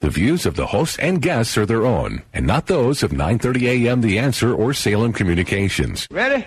The views of the hosts and guests are their own, and not those of 9:30 a.m. The Answer or Salem Communications. Ready?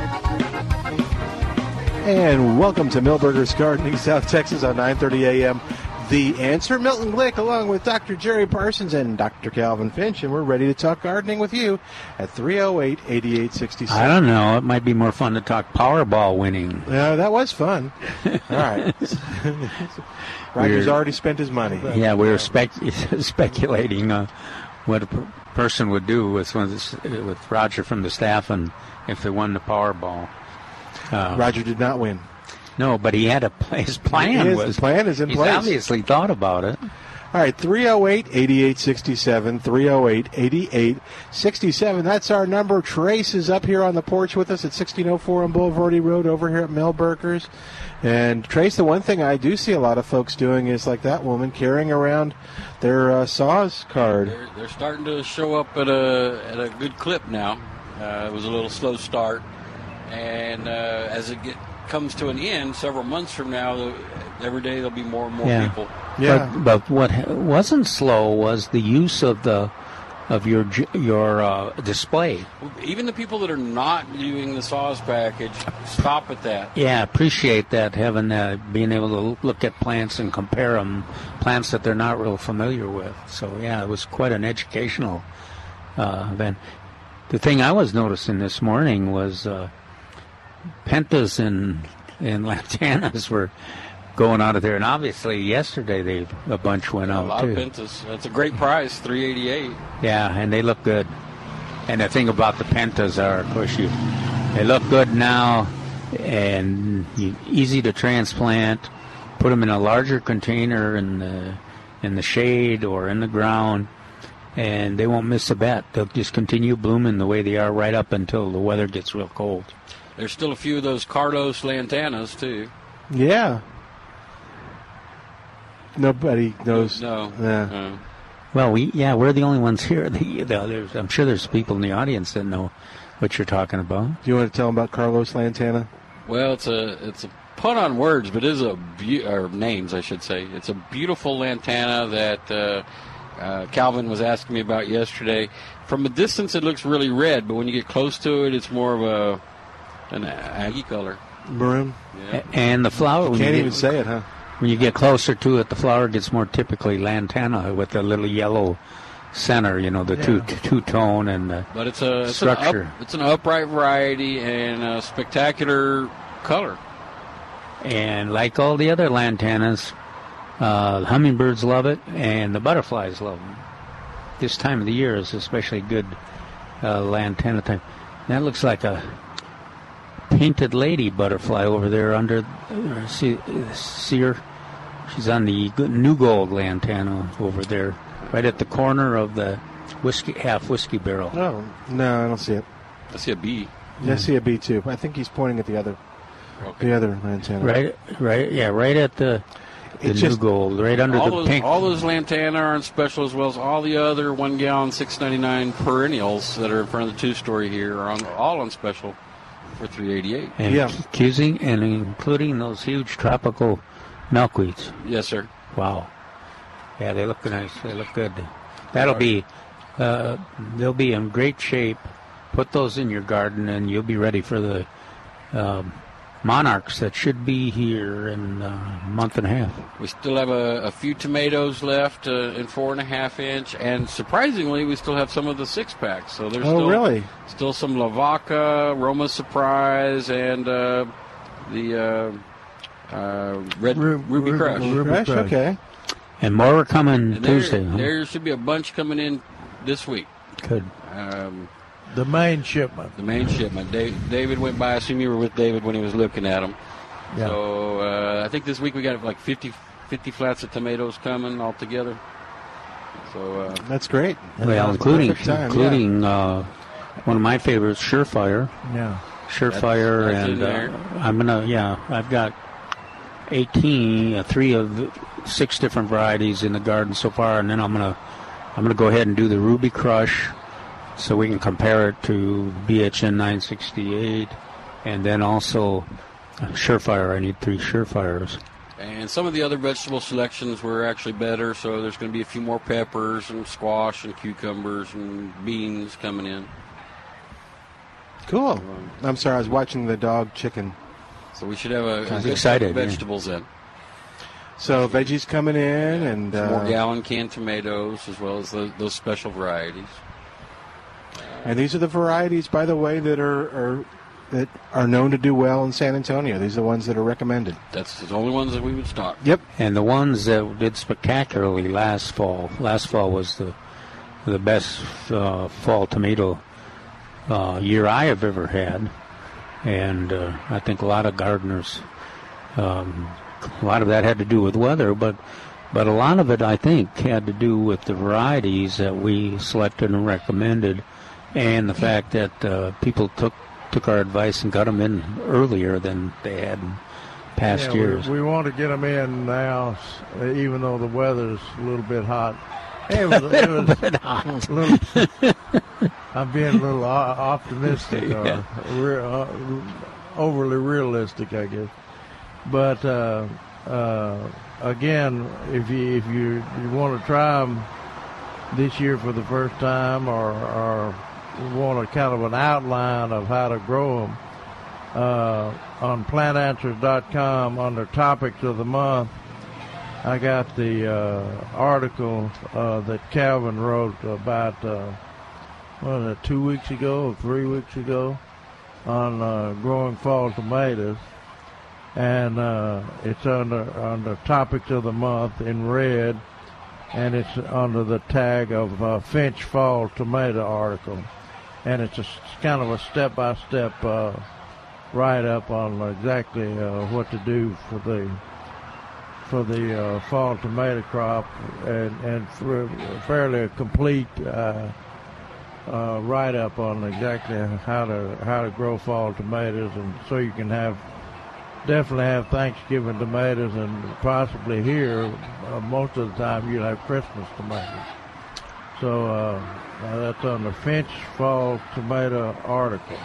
And welcome to Milberger's Gardening, South Texas on 9:30 a.m. The answer, Milton Glick, along with Dr. Jerry Parsons and Dr. Calvin Finch, and we're ready to talk gardening with you at 308-8867. I don't know. It might be more fun to talk Powerball winning. Yeah, that was fun. All right. Roger's We're- already spent his money. Yeah, we were spec- speculating uh, what a per- person would do with one of this, with Roger from the staff, and if they won the Powerball. Uh, Roger did not win. No, but he had a his plan His was plan is in he's place. obviously thought about it. All right, 308 8867, 308 8867. That's our number. Trace is up here on the porch with us at 1604 on Bulverde Road over here at Milberger's. And Trace, the one thing I do see a lot of folks doing is like that woman carrying around their uh, saws card. They're, they're starting to show up at a at a good clip now. Uh, it was a little slow start, and uh, as it get, comes to an end, several months from now, every day there'll be more and more yeah. people. But, but what wasn't slow was the use of the of your your uh, display. Even the people that are not doing the saws package stop at that. Yeah, appreciate that having uh, being able to look at plants and compare them, plants that they're not real familiar with. So yeah, it was quite an educational uh, event. The thing I was noticing this morning was uh, pentas and and lantanas were going out of there, and obviously yesterday they a bunch went A out lot too. of pentas. That's a great price, three eighty eight. Yeah, and they look good. And the thing about the pentas are, of course, you they look good now, and you, easy to transplant. Put them in a larger container in the in the shade or in the ground, and they won't miss a bet. They'll just continue blooming the way they are right up until the weather gets real cold. There's still a few of those Carlos lantanas too. Yeah. Nobody knows. No. Yeah. Uh, Well, we yeah, we're the only ones here. The, the, there's, I'm sure there's people in the audience that know what you're talking about. Do you want to tell them about Carlos Lantana? Well, it's a it's a pun on words, but it is a be- or names, I should say. It's a beautiful lantana that uh, uh, Calvin was asking me about yesterday. From a distance, it looks really red, but when you get close to it, it's more of a an aggie color. Maroon? Yeah. And the flower. when Can't you even get- say it, huh? When you get closer to it, the flower gets more typically lantana with a little yellow center. You know, the two two tone and the But it's a it's an, up, structure. it's an upright variety and a spectacular color. And like all the other lantanas, uh, hummingbirds love it, and the butterflies love them. This time of the year is especially good uh, lantana time. That looks like a painted lady butterfly over there under. Uh, see, see her? She's on the new gold lantana over there, right at the corner of the whiskey half whiskey barrel. No, no, I don't see it. I see a bee. I see a B too. I think he's pointing at the other, Okay. the other lantana. Right, right, yeah, right at the the It's new just- gold, right under the those, pink. all those lantana are on special as well as all the other one gallon six ninety nine perennials that are in front of the two story here are on all on special for three eighty eight. and Yeah. accusing and including those huge tropical milkweeds. Yes, sir. Wow. Yeah, they look nice. They look good. That'll be, uh, they'll be in great shape. Put those in your garden, and you'll be ready for the um, monarchs that should be here in a month and a half. We still have a, a few tomatoes left uh, in four and a half inch, and surprisingly, we still have some of the six packs. So there's Oh, still, really? still some Lavaca, Roma Surprise, and uh, the uh, uh, Red Ru- Ruby Ru- Crush. Ruby? Crush. Okay. And more are coming And there, Tuesday. huh? there should be a bunch coming in this week. Good. Um, The main shipment. the main shipment. Dave, David went by. I assume you were with David when he was looking at them. Yeah. So uh, I think this week we got like 50, 50 flats of tomatoes coming all together. So uh, That's great. Well, That's including perfect time, yeah. including uh, one of my favorites, Surefire. yeah. Surefire, That's- that's in and there. uh, I'm gonna yeah, I've got 18, uh, three of six different varieties in the garden so far, and then I'm gonna I'm gonna go ahead and do the Ruby Crush, so we can compare it to BHN 968, and then also uh, Surefire. I need three Surefires. And some of the other vegetable selections were actually better, so there's going to be a few more peppers and squash and cucumbers and beans coming in. Cool. I'm sorry, I was watching the dog chicken. So we should have a, a Sounds good excited, yeah. vegetables in. So veggies coming in and Some more uh, gallon canned tomatoes as well as the, those special varieties. And these are the varieties, by the way, that are, are that are known to do well in San Antonio. These are the ones that are recommended. That's the only ones that we would stock. Yep. And the ones that did spectacularly last fall. Last fall was the the best uh, fall tomato uh, year I have ever had, and uh, I think a lot of gardeners. Um, a lot of that had to do with weather, but but a lot of it I think had to do with the varieties that we selected and recommended, and the fact that uh, people took took our advice and got them in earlier than they had in past Yeah, years. We, we want to get them in now, even though the weather's a little bit hot. It was, it was a little, I'm being a little optimistic or re- uh, overly realistic, I guess. But uh, uh, again, if you if you, you want to try them this year for the first time, or, or want a kind of an outline of how to grow them, uh, on plantanswers.com under topics of the month. I got the uh, article uh, that Calvin wrote about uh, what was it, two weeks ago or three weeks ago on uh, growing fall tomatoes, and uh, it's under under topics of the month in red, and it's under the tag of uh, Finch Fall Tomato article, and it's a kind of a step by step write up on exactly uh, what to do for the for the uh, fall tomato crop, and and fairly complete uh, uh, write up on exactly how to how to grow fall tomatoes, and so you can have definitely have Thanksgiving tomatoes, and possibly here uh, most of the time you'll have Christmas tomatoes. So uh, uh, that's on the Finch Fall Tomato article.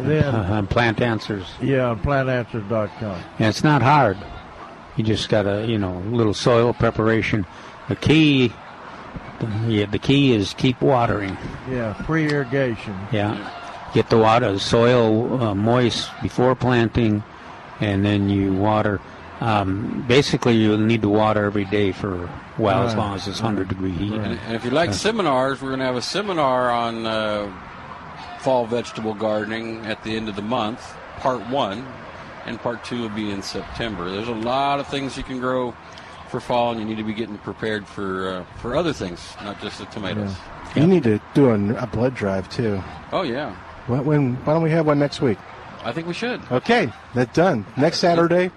Then uh, on Plant Answers. yeah, on plantanswers.com. And it's not hard. You just got a you know little soil preparation. The key, yeah, the key is keep watering. Yeah, pre irrigation. Yeah, get the water, the soil uh, moist before planting, and then you water. Um, basically, you'll need to water every day for well as long as it's hundred degree heat. And, and if you like seminars, we're going to have a seminar on uh, fall vegetable gardening at the end of the month, part one, and part two will be in September. There's a lot of things you can grow for fall, and you need to be getting prepared for uh, for other things, not just the tomatoes. You need to do an, a blood drive too. Oh yeah, When, when why don't we have one next week? I think we should. Okay, that's done. Next Saturday,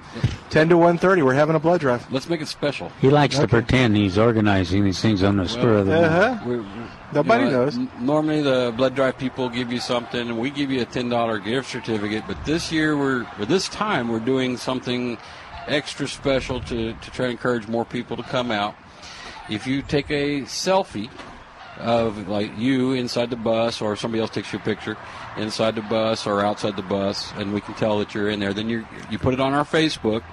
ten to one thirty, we're having a blood drive. Let's make it special. He likes to Okay. pretend he's organizing these things on the spur of the moment. Uh huh. We- we- Nobody you know, knows. n- Normally, the blood drive people give you something, and we give you a ten dollar gift certificate. But this year, we're or this time, we're doing something extra special to to try to encourage more people to come out. If you take a selfie of like you inside the bus, or somebody else takes you a picture inside the bus or outside the bus, and we can tell that you're in there, then you you put it on our Facebook,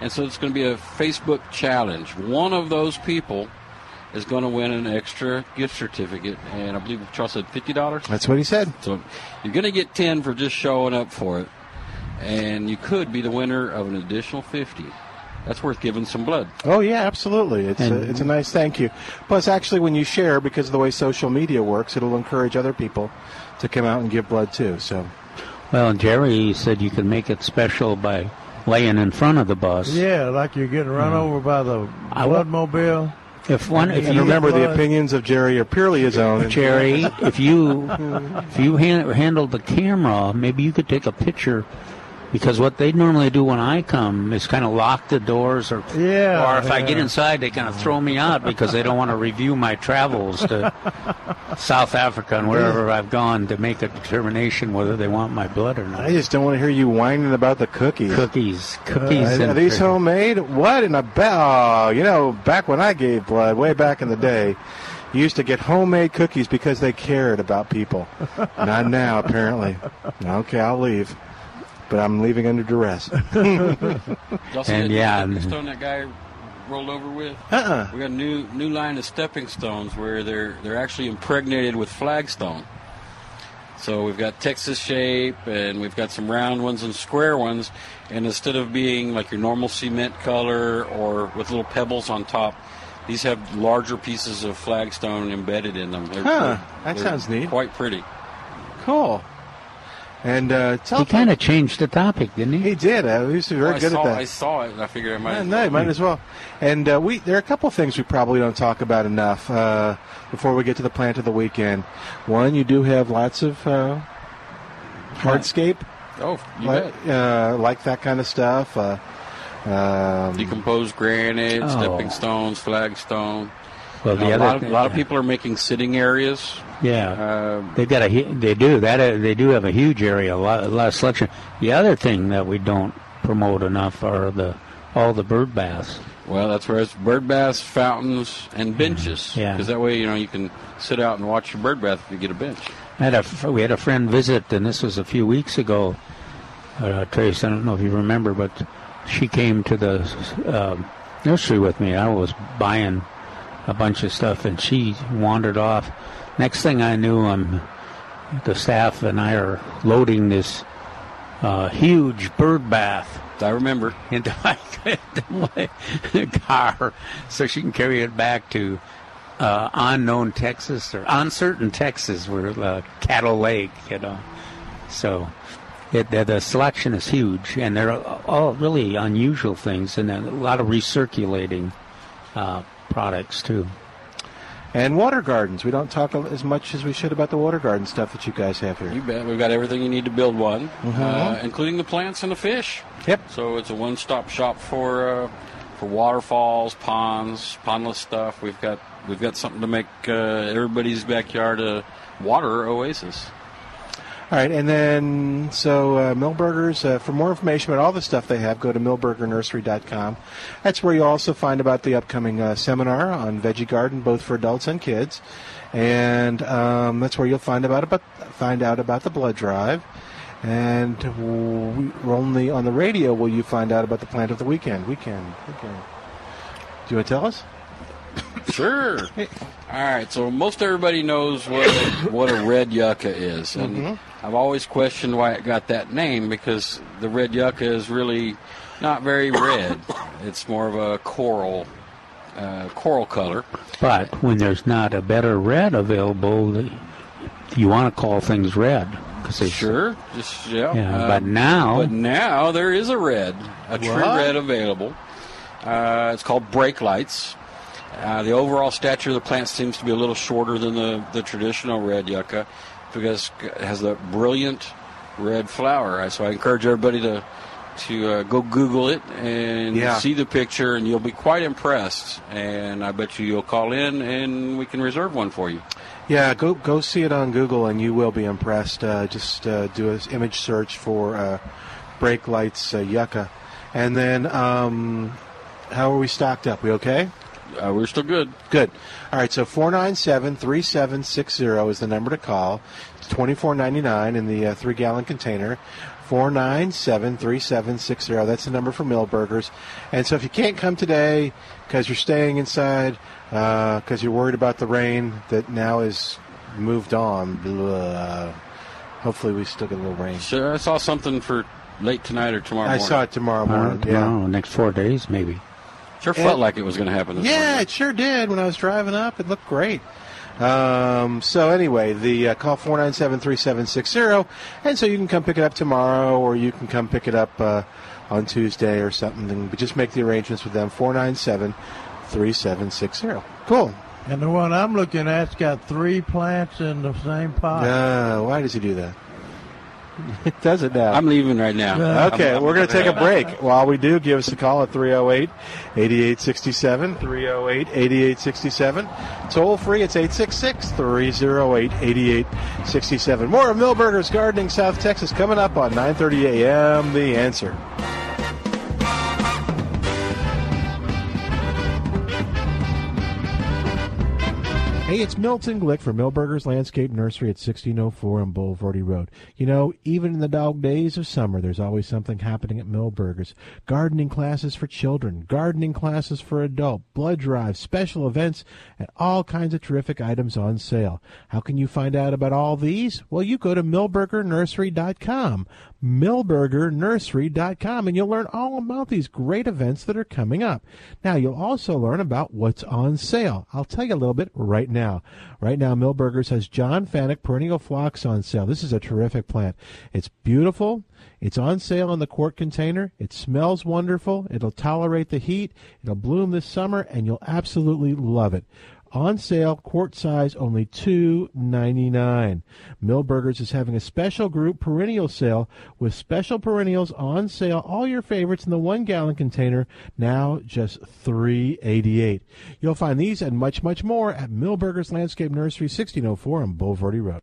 and so it's going to be a Facebook challenge. One of those people is going to win an extra gift certificate, and I believe Charles said fifty dollars. That's what he said. So you're going to get ten for just showing up for it, and you could be the winner of an additional 50. That's worth giving some blood. Oh yeah, absolutely. It's a, it's a nice thank you. Plus, actually, when you share, because of the way social media works, it'll encourage other people to come out and give blood too. So Well, Jerry said you could make it special by laying in front of the bus. Yeah, like you're getting run hmm. over by the I wa- bloodmobile. If one, if and you remember, the opinions of Jerry are purely his own. Jerry, if you if you han- handled the camera, maybe you could take a picture. Because what they normally do when I come is kind of lock the doors, or Yeah, or if I get inside, they kind of throw me out because they don't want to review my travels to South Africa and wherever I've gone to make a determination whether they want my blood or not. I just don't want to hear you whining about the cookies. Cookies, cookies, Uh, are these homemade? What in a ba- oh, you know, back when I gave blood, way back in the day, you used to get homemade cookies because they cared about people. Not now, apparently. Okay, I'll leave. But I'm leaving under duress. Y'all see And that yeah, stepping stone that guy rolled over with? Uh-uh. We got a new new line of stepping stones where they're they're actually impregnated with flagstone. So we've got Texas shape, and we've got some round ones and square ones. And instead of being like your normal cement color or with little pebbles on top, these have larger pieces of flagstone embedded in them. They're, Huh, they're- that they're sounds neat. Quite pretty. Cool. And uh, He kind of changed the topic, didn't he? he did. Uh, he was very I good saw, at that. I saw it, and I figured I might. Yeah, as no, well. you might as well. And uh, we there are a couple things we probably don't talk about enough uh, before we get to the plant of the weekend. One, you do have lots of uh, hardscape, Oh, you like, bet. uh, like that kind of stuff. Uh, um, Decomposed granite, Oh. stepping stones, flagstone. Well, the a, other lot of, thing- a lot of people are making sitting areas. Yeah. Uh, They've got a they do that uh, they do have a huge area a lot, a lot of selection. The other thing that we don't promote enough are the all the bird baths. well, that's where it's bird baths, fountains, and benches. Yeah. Because that way, you know, you can sit out and watch your bird bath if you get a bench. I had a we had a friend visit, and this was a few weeks ago. Uh, Trace, I don't know if you remember, but she came to the uh, nursery with me. I was buying a bunch of stuff, and she wandered off. Next thing I knew, I'm the staff and I are loading this uh, huge bird bath I remember. into my, into my car so she can carry it back to uh, unknown Texas or uncertain Texas, where uh, Cattle Lake, you know. So it, the, the selection is huge, and they're all really unusual things, and a lot of recirculating uh, products too. And water gardens. We don't talk as much as we should about the water garden stuff that you guys have here. You bet. We've got everything you need to build one, uh, including the plants and the fish. Yep. So it's a one-stop shop for uh, for waterfalls, ponds, pondless stuff. We've got we've got something to make uh, everybody's backyard a water oasis. All right, and then so uh, Milberger's. Uh, for more information about all the stuff they have, go to milbergernursery.com. That's where you'll also find about the upcoming uh, seminar on veggie garden, both for adults and kids, and um, that's where you'll find about about find out about the blood drive. And we're only on the radio will you find out about the plant of the weekend. Weekend, weekend. Do you want to tell us? Sure. All right. So most everybody knows what what a red yucca is, and I've always questioned why it got that name because the red yucca is really not very red. it's more of a coral uh, coral color. But when there's not a better red available, you want to call things red. Cause Sure. Just yeah. Yeah, uh, but now But now there is a red, a true What? red available. Uh, it's called brake lights. Uh, the overall stature of the plant seems to be a little shorter than the, the traditional red yucca because it has a brilliant red flower. So I encourage everybody to to uh, go Google it and Yeah. see the picture, and you'll be quite impressed. And I bet you you'll call in, and we can reserve one for you. Yeah, go go see it on Google, and you will be impressed. Uh, just uh, do an image search for uh, brake lights uh, yucca, and then um, how are we stocked up? We okay? Uh, we're still good. Good. All right. So four nine seven three seven six zero is the number to call. It's twenty four ninety nine in the uh, three gallon container. Four nine seven three seven six zero. That's the number for Milberger's. And so if you can't come today because you're staying inside because you're worried about the rain that now is moved on. Blah. Hopefully we still get a little rain. So I saw something for late tonight or tomorrow I morning? saw it tomorrow Uh, morning. yeah. next four days, maybe. Sure felt like it was going to happen this Yeah, morning. it sure did. When I was driving up, it looked great. Um, so anyway, the uh, call four nine seven three seven six zero, and so you can come pick it up tomorrow, or you can come pick it up uh, on Tuesday or something. But just make the arrangements with them. Four nine seven three seven six zero. Cool. And the one I'm looking at's got three plants in the same pot. Uh, why does he do that? It does it now. I'm leaving right now. Uh, okay, I'm- I'm- we're going to take a break. While we do, give us a call at 308 8867. 308 8867. Toll free, it's 866 308 8867. More of Milberger's Gardening South Texas coming up on 930 a.m. The answer. Hey, it's Milton Glick from Milberger's Landscape Nursery at 1604 on Bulverde Road. You know, even in the dog days of summer, there's always something happening at Milberger's. Gardening classes for children, gardening classes for adult, blood drives, special events, and all kinds of terrific items on sale. How can you find out about all these? Well, you go to milbergernursery.com, milbergernursery.com, and you'll learn all about these great events that are coming up. Now, you'll also learn about what's on sale. I'll tell you a little bit right now. Right now, Milberger's has John Fanick perennial phlox on sale. This is a terrific plant. It's beautiful. It's on sale in the quart container. It smells wonderful. It'll tolerate the heat. It'll bloom this summer, and you'll absolutely love it. On sale, quart size, only two ninety nine. Milberger's is having a special group perennial sale with special perennials on sale. All your favorites in the one gallon container, now just three eighty eight. You'll find these and much, much more at Milberger's Landscape Nursery, sixteen oh four on Bulverde Road.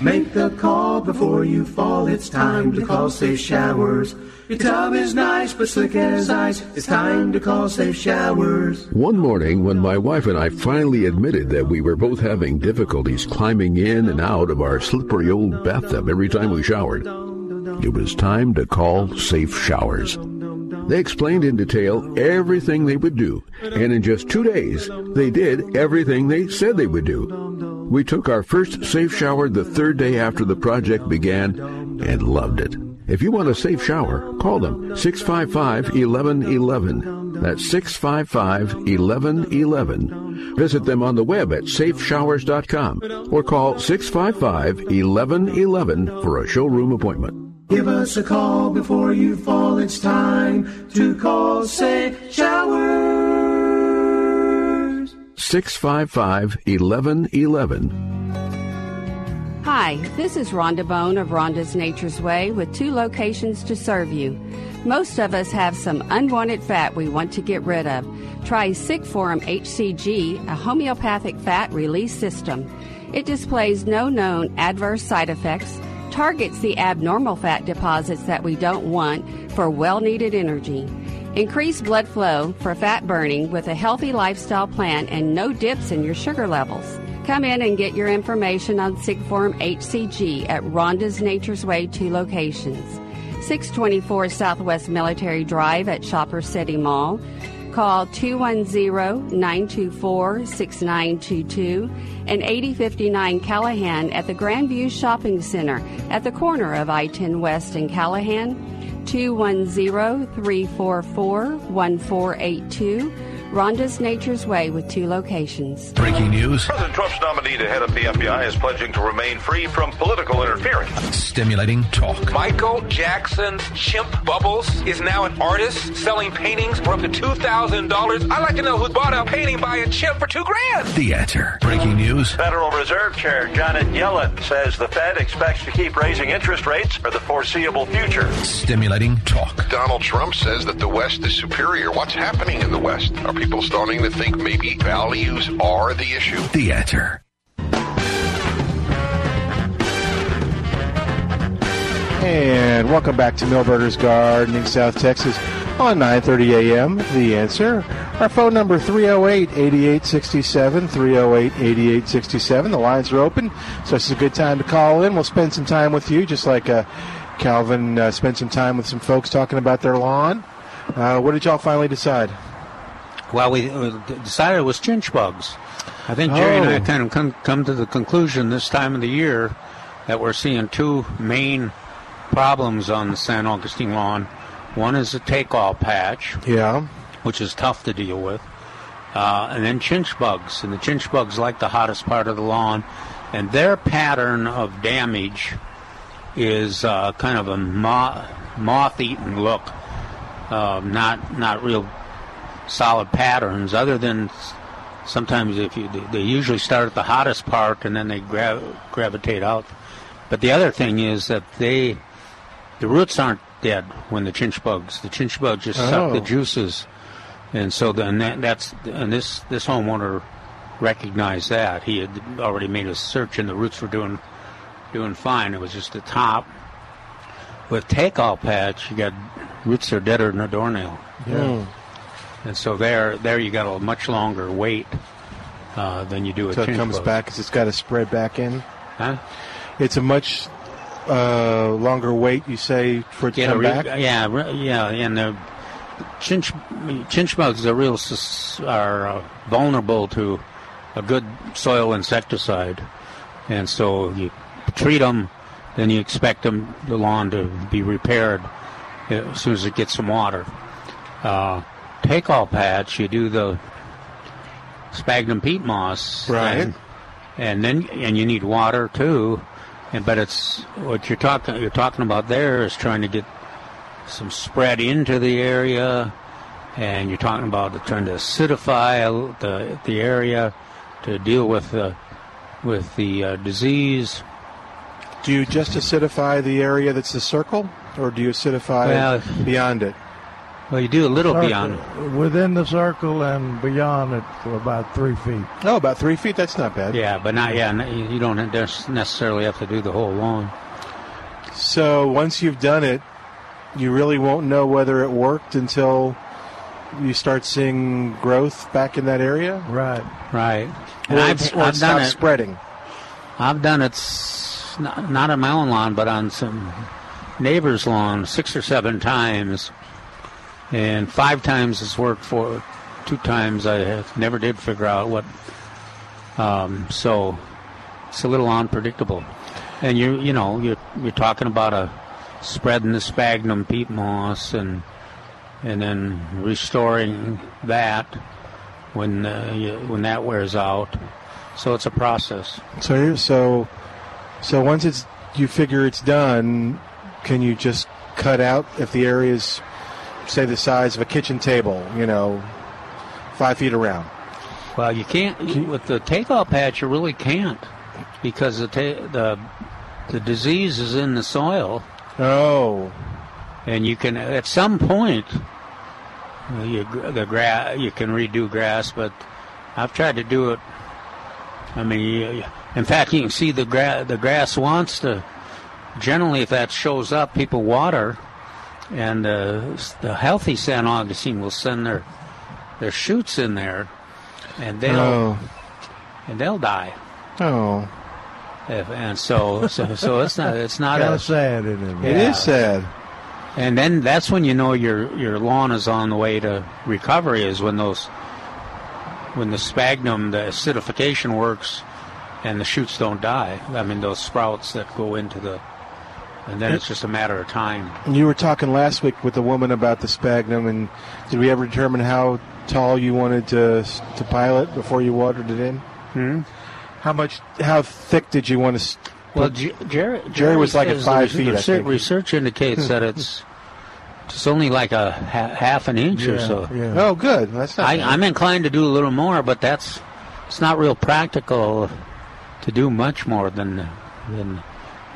Make the call before you fall. It's time to call Safe Showers. Your tub is nice but slick as ice. It's time to call Safe Showers. One morning, when my wife and I finally admitted that we were both having difficulties climbing in and out of our slippery old bathtub every time we showered, it was time to call Safe Showers. They explained in detail everything they would do, and in just two days, they did everything they said they would do. We took our first safe shower the third day after the project began and loved it. If you want a safe shower, call them 655 1111. That's 655 1111. Visit them on the web at safeshowers.com or call 655 1111 for a showroom appointment. Give us a call before you fall. It's time to call Safe Showers. 655 1111. Hi, this is Rhonda Bone of Rhonda's Nature's Way with two locations to serve you. Most of us have some unwanted fat we want to get rid of. Try Sigforum HCG, a homeopathic fat release system. It displays no known adverse side effects, targets the abnormal fat deposits that we don't want for well needed energy. Increase blood flow for fat burning with a healthy lifestyle plan and no dips in your sugar levels. Come in and get your information on Sigform HCG at Rhonda's Nature's Way two locations. 624 Southwest Military Drive at Shopper City Mall. Call 210-924-6922 and 8059 Callahan at the Grandview Shopping Center at the corner of I-10 West and Callahan. 210-344-1482. Rhonda's Nature's Way with two locations. Breaking news, President Trump's nominee to head up the FBI is pledging to remain free from political interference. stimulating talk. Michael Jackson Chimp Bubbles is now an artist selling paintings for up to $2,000. I'd like to know who bought a painting by a chimp for two grand. The Answer. Breaking news, Federal Reserve Chair Janet Yellen says the Fed expects to keep raising interest rates for the foreseeable future. stimulating talk. Donald Trump says that the West is superior. What's happening in the West? Are people starting to think maybe values are the issue? The Answer. And welcome back to Milberger's Gardening, South Texas on 9:30 a.m. The answer. Our phone number 308-8867, 308-8867. The lines are open, so it's a good time to call in. We'll spend some time with you, just like uh, Calvin uh, spent some time with some folks talking about their lawn. Uh, what did y'all finally decide? Well, we uh, decided it was chinch bugs. I think Jerry and I Oh. kind of come, come to the conclusion this time of the year that we're seeing two main problems on the San Augustine lawn. One is the take-all patch, Yeah. which is tough to deal with, uh, and then chinch bugs. And the chinch bugs like the hottest part of the lawn, and their pattern of damage is uh, kind of a mo- moth-eaten look, uh, not not real solid patterns. Other than sometimes if you they usually start at the hottest part and then they gra- gravitate out. But the other thing is that they the roots aren't dead when the chinch bugs. The chinch bugs just suck the Oh. juices, and so then that, that's and this this homeowner recognized that he had already made a search and the roots were doing doing fine. It was just the top. With take all patch, you got roots that are deader than a doornail. Yeah. Hmm. And so there, there you got a much longer wait uh, than you do So it comes back because it's got to spread back in. Huh? It's a much uh, longer wait, you say, for it to Yeah, come re- back. yeah, re- yeah, and the chinch chinch bugs are real are uh, vulnerable to a good soil insecticide, and so you treat them, then you expect them the lawn to be repaired as soon as it gets some water. Uh, take all patch, you do the sphagnum peat moss, Right. and, and then and you need water too. And but it's what you're talking you're talking about there is trying to get some spread into the area, and you're talking about trying to acidify the the area to deal with the with the uh, disease. Do you just acidify the area that's the circle, or do you acidify Well- beyond it? Well, you do a little Circle- beyond. Within the circle and beyond it for about three feet. Oh, about three feet. That's not bad. Yeah, but not yeah. You don't necessarily have to do the whole lawn. So once you've done it, you really won't know whether it worked until you start seeing growth back in that area. Right. Right. And or it's- or it done it. spreading. I've done it not, not on my own lawn, but on some neighbors' lawn six or seven times, and five times it's worked for. Two times I have never did figure out what. Um, so it's a little unpredictable, and you you know you're you're talking about a spreading the sphagnum peat moss and and then restoring that when uh, you, when that wears out. So it's a process. So so so once it's you figure it's done, can you just cut out if the area's say the size of a kitchen table, you know, five feet around? Well, you can't with the take-all patch. You really can't because the ta- the the disease is in the soil. Oh, and you can at some point you the grass you can redo grass, but I've tried to do it. I mean, in fact, you can see the grass. The grass wants to. Generally, if that shows up, people water, and uh, the healthy San Augustine will send their their shoots in there, and they'll Oh. and they'll die. Oh. If, and so, so, so it's not, it's not a sad, isn't it? It is sad. And then that's when you know your your lawn is on the way to recovery. Is when those, when the sphagnum, the acidification works, and the shoots don't die. I mean, those sprouts that go into the, and then it's just a matter of time. You were talking last week with a woman about the sphagnum, and did we ever determine how tall you wanted to to pile it before you watered it in? Hmm? How much? How thick did you want to? Well, Jerry, Jerry was like at five the feet. I Research, think. research indicates that it's it's only like a ha- half an inch or so. yeah. Oh, good. That's not I. I'm inclined to do a little more, but that's it's not real practical to do much more than than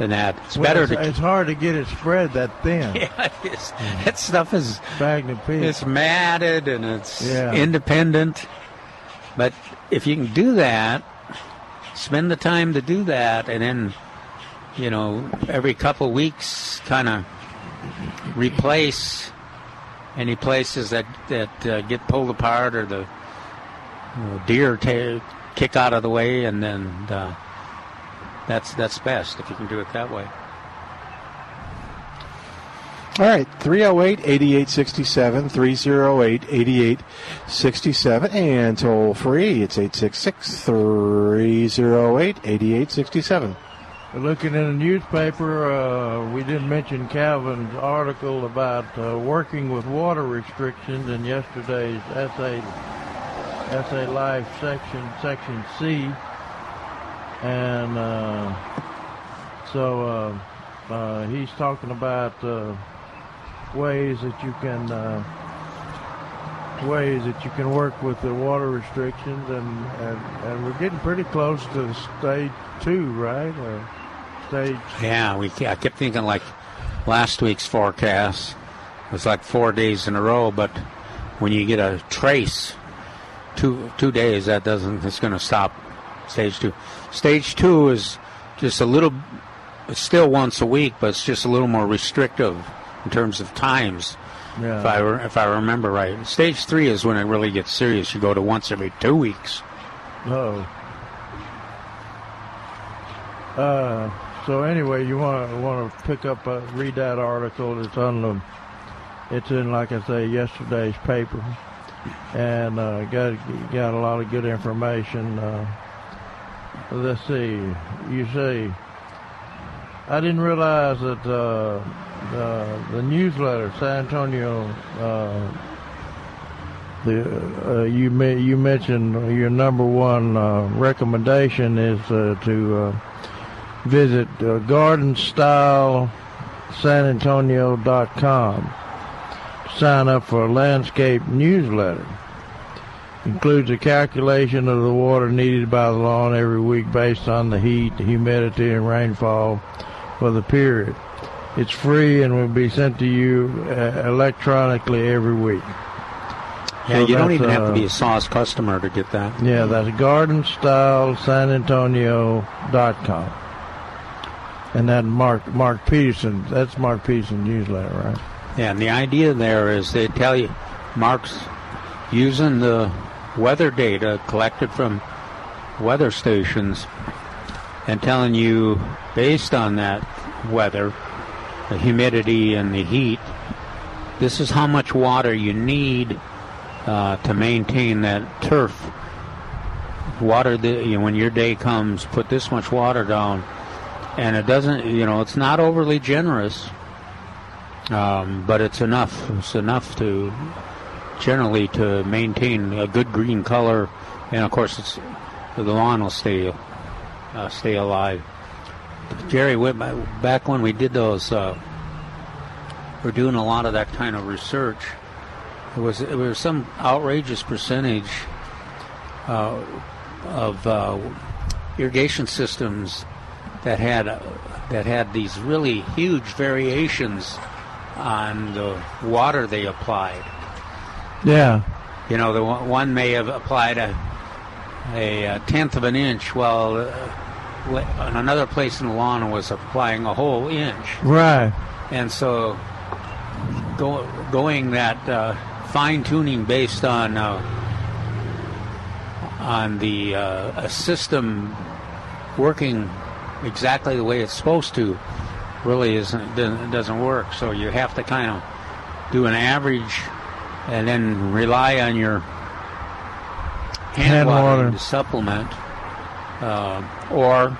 than that. It's Well, better it's, to it's hard to get it spread that thin. Yeah, it's, that stuff is it's matted and it's Yeah. independent. But if you can do that, spend the time to do that, and then you know every couple weeks kind of replace any places that that uh, get pulled apart or the you know, deer ta kick out of the way, and then uh, that's that's best if you can do it that way. All right, 308 8867, 308 8867, and toll free. It's 866 308 8867. Looking in the newspaper, uh, we didn't mention Calvin's article about uh, working with water restrictions in yesterday's essay, S.A. Life section, section C. And uh, so uh, uh, he's talking about uh, ways that you can uh, ways that you can work with the water restrictions, and and, and we're getting pretty close to stage two, right? Or stage. Yeah, we I kept thinking like last week's forecast was like four days in a row, but when you get a trace, two two days, that doesn't it's going to stop stage two. Stage two is just a little. It's still once a week, but it's just a little more restrictive in terms of times. Yeah. If I if I remember right, stage three is when it really gets serious. You go to once every two weeks. Oh. Uh, so anyway, you want to want to pick up uh, read that article. It's on the. It's in like I say yesterday's paper, and uh, got got a lot of good information. Uh, let's see. You see, I didn't realize that uh, the the newsletter San Antonio. Uh, the uh, you you mentioned your number one uh, recommendation is uh, to uh, visit uh, gardenstylesanantonio.com. Sign up for a landscape newsletter. Includes a calculation of the water needed by the lawn every week based on the heat, the humidity, and rainfall for the period. It's free and will be sent to you uh, electronically every week. Yeah, So you don't even have to uh, be a SAWS customer to get that. Yeah, that's gardenstylesanantonio.com. And that Mark Mark Peterson, that's Mark Peterson newsletter, right? Yeah, and the idea there is they tell you, Mark's using the weather data collected from weather stations and telling you, based on that weather, the humidity and the heat, this is how much water you need uh, to maintain that turf. Water, the, you know, when your day comes, put this much water down. And it doesn't, you know, it's not overly generous um, but it's enough. It's enough to generally to maintain a good green color, and of course, the lawn will stay uh, stay alive. Jerry, back when we did those, uh, we're doing a lot of that kind of research. It was it was some outrageous percentage uh, of uh, irrigation systems that had that had these really huge variations on the water they applied. Yeah. You know, the one may have applied a a, tenth of an inch, while uh, on another place in the lawn was applying a whole inch. Right. And so, go, going that uh, fine tuning based on uh, on the uh, a system working exactly the way it's supposed to really isn't doesn't work. So you have to kind of do an average and then rely on your hand, Hand water. to supplement. Uh, or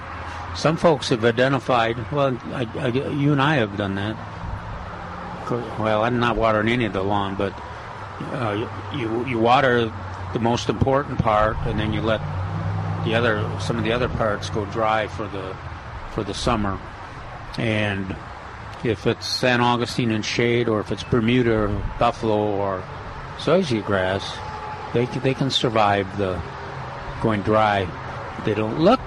some folks have identified. Well, I, I, you and I have done that. Well, I'm not watering any of the lawn, but uh, you you water the most important part, and then you let the other some of the other parts go dry for the for the summer. And if it's San Augustine in shade, or if it's Bermuda, or Buffalo, or zoysia grass, they can, they can survive the going dry. They don't look.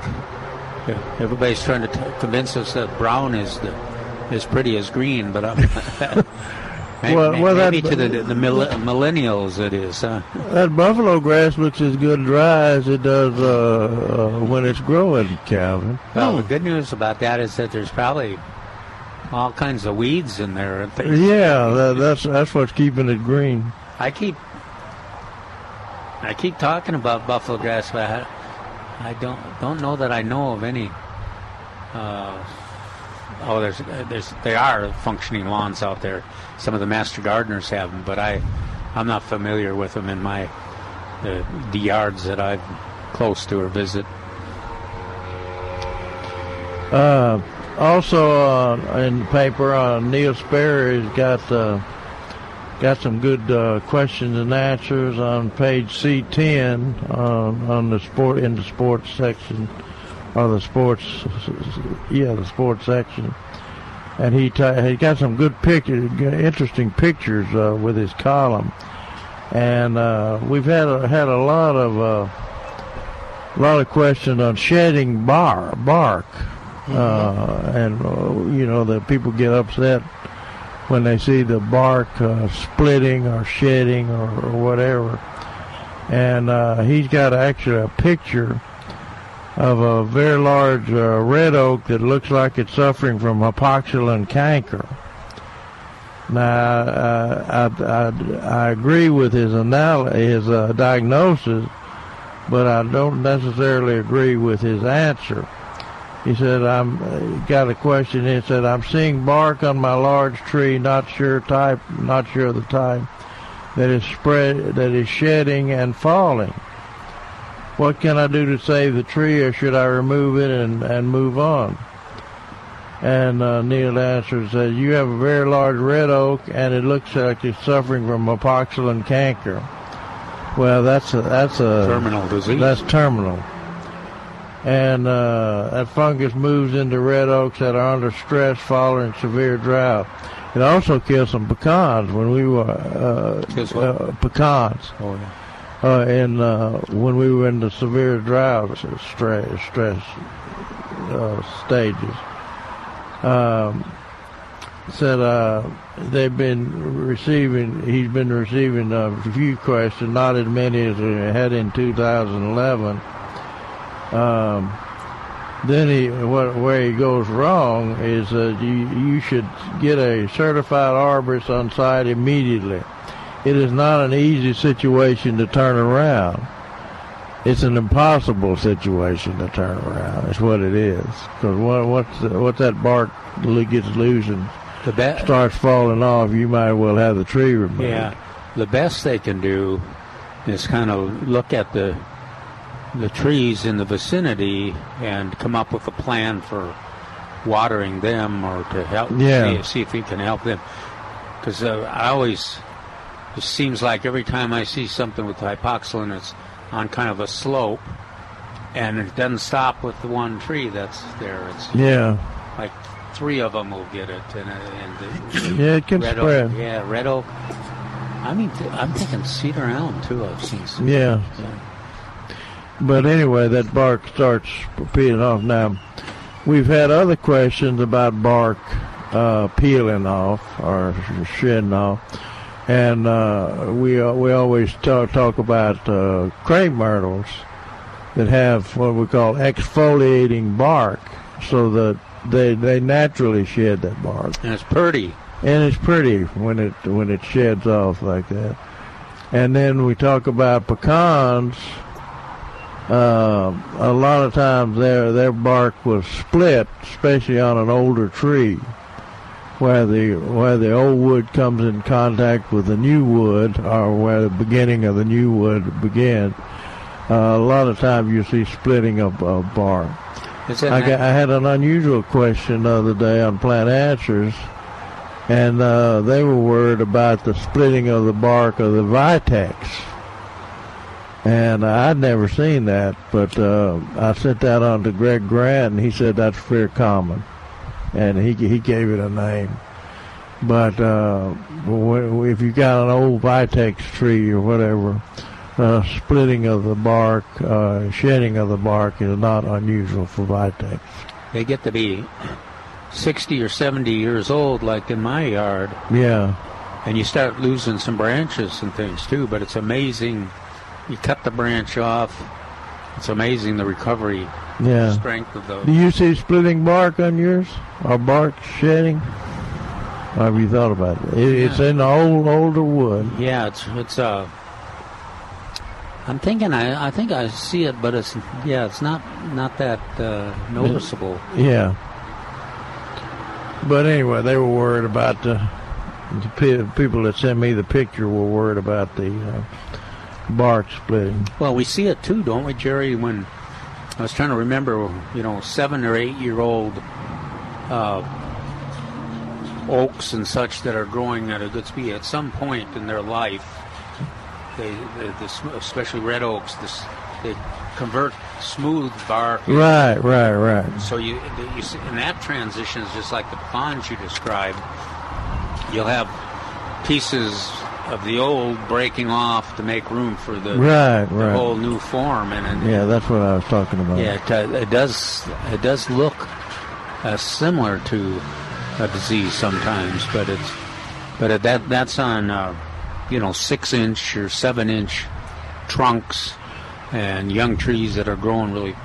Everybody's trying to t- convince us that brown is the as pretty as green, but I'm, maybe, Well- well, that- to the, the mill- millennials it is. Huh? That buffalo grass looks as good dry as it does uh, uh, when it's growing, Calvin. Well, the good news about that is that there's probably all kinds of weeds in there. Yeah, that, that's that's what's keeping it green. I keep I keep talking about buffalo grass, but I, I don't don't know that I know of any. Uh, oh, there's there's there are functioning lawns out there. Some of the master gardeners have them, but I I'm not familiar with them in my the, the yards that I've close to or visit. Uh, also uh, in the paper, uh, Neil Sperry's got uh, got some good uh, questions and answers on page C10 on on the sport in the sports section or the sports yeah the sports section. And he t- he got some good pictures, interesting pictures uh, with his column, and uh, we've had a, had a lot of uh, a lot of questions on shedding bar bark, uh, and uh, you know the people get upset when they see the bark uh, splitting or shedding or, or whatever. And he's got actually a picture of a very large uh, red oak that looks like it's suffering from hypoxylon canker. Now, I, I, I agree with his anal- his uh, diagnosis, but I don't necessarily agree with his answer. He said, "I'm uh, got a question." He said, "I'm seeing bark on my large tree, not sure type, not sure of the type, that is spread, that is shedding and falling. What can I do to save the tree, or should I remove it and and move on?" And uh, Neil answered, said, "You have a very large red oak, and it looks like it's suffering from hypoxylon canker. Well, that's a that's a Terminal disease. That's terminal." And uh, that fungus moves into red oaks that are under stress following severe drought. It also kills some pecans when we were uh, uh, pecans. Oh, yeah. Uh, and uh, when we were in the severe drought stress stress uh, stages, um, said uh, they've been receiving. He's been receiving a few questions, not as many as he had in 2011. Um, then he, what, where he goes wrong is that you, you should get a certified arborist on site immediately. It is not an easy situation to turn around. It's an impossible situation to turn around. That's what it is. Because what once once that bark gets loose and The be- starts falling off, you might well have the tree removed. Yeah, the best they can do is kind of look at the the trees in the vicinity and come up with a plan for watering them or to help Yeah. see, see if we can help them. Because uh, I always it seems like every time I see something with hypoxylon, it's on kind of a slope, and it doesn't stop with the one tree that's there. It's Yeah. like three of them will get it, and, uh, and the Yeah, it can red spread. Oak, yeah, red oak. I mean, th- I'm thinking cedar elm too. I've seen. Some, Yeah. But anyway, that bark starts peeling off. Now, we've had other questions about bark uh, peeling off or shedding off, and uh, we uh, we always talk talk about uh, crepe myrtles that have what we call exfoliating bark, so that they they naturally shed that bark. And it's pretty. And it's pretty when it when it sheds off like that. And then we talk about pecans. Uh, a lot of times their their bark was split, especially on an older tree, where the where the old wood comes in contact with the new wood, or where the beginning of the new wood began. Uh, a lot of times you see splitting of, of bark. I, got, I had an unusual question the other day on Plant Answers, and uh, they were worried about the splitting of the bark of the vitex. And I'd never seen that, but uh, I sent that on to Greg Grant, and he said that's very common, and he he gave it a name. But uh, if you got an old vitex tree or whatever, uh, splitting of the bark, uh, shedding of the bark is not unusual for vitex. They get to be 60 or 70 years old, like in my yard, Yeah, and you start losing some branches and things too. But it's amazing. You cut the branch off, it's amazing the recovery Yeah. strength of those. Do you see splitting bark on yours or bark shedding? Have you thought about it? it it's in the old older wood. Yeah, it's it's uh. I'm thinking I I think I see it, but it's yeah, it's not not that uh, noticeable. Yeah. But anyway, they were worried about the, the people that sent me the picture were worried about the uh, bark splitting. Well, we see it too, don't we, Jerry? When I was trying to remember, you know, seven or eight year old uh, oaks and such that are growing at a good speed. At some point in their life, they, they especially red oaks, this they convert smooth bark. Right, right, right. So you, you see, and that transition is just like the ponds you described. You'll have pieces of the old breaking off to make room for the, Right, the right. whole new form, and, and Yeah, that's what I was talking about. yeah, it, uh, it does. It does look uh, similar to a disease sometimes, but it's but it, that that's on uh, you know six inch or seven inch trunks and young trees that are growing really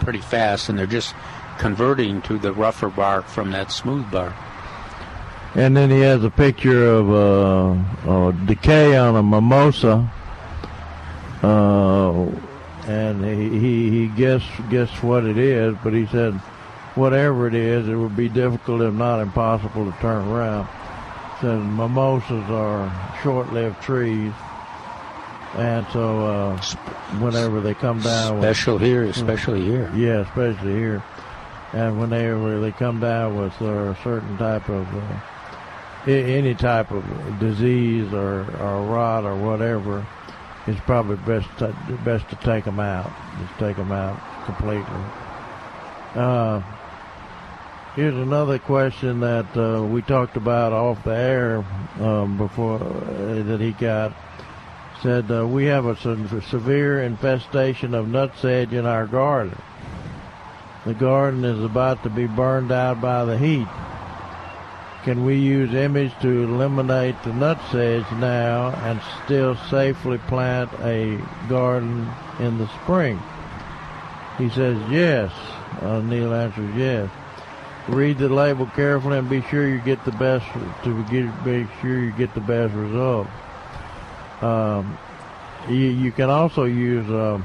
pretty fast, and they're just converting to the rougher bark from that smooth bark. And then he has a picture of uh, uh, decay on a mimosa, uh, and he, he he guessed guessed what it is, but he said whatever it is, it would be difficult, if not impossible, to turn around. Said mimosas are short-lived trees, and so uh, whenever they come down, with- Special here, especially here. yeah, especially here. And whenever they come down with uh, a certain type of uh, any type of disease or, or rot or whatever, it's probably best to, best to take them out. Just take them out completely. Uh, here's another question that uh, we talked about off the air um, before uh, that he got. Said uh, we have a se- severe infestation of nutsedge in our garden. The garden is about to be burned out by the heat. Can we use image to eliminate the nutsedge now and still safely plant a garden in the spring? He says yes. Uh, Neil answers yes. Read the label carefully and be sure you get the best to get be sure you get the best result. Um, you, you can also use um,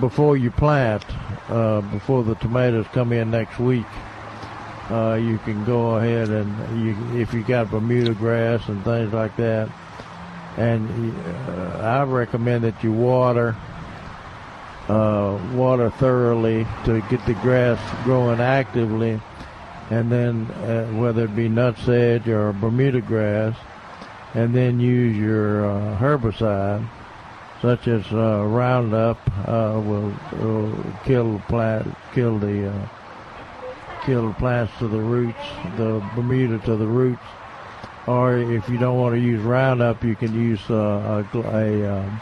before you plant, uh, before the tomatoes come in next week. Uh, you can go ahead and you, if you got Bermuda grass and things like that, and uh, I recommend that you water, uh, water thoroughly to get the grass growing actively, and then uh, whether it be nutsedge or Bermuda grass, and then use your uh, herbicide, such as uh, Roundup, uh, will, will kill the plant, kill the kill the plants to the roots, the Bermuda to the roots. Or if you don't want to use Roundup, you can use uh, a, a, um,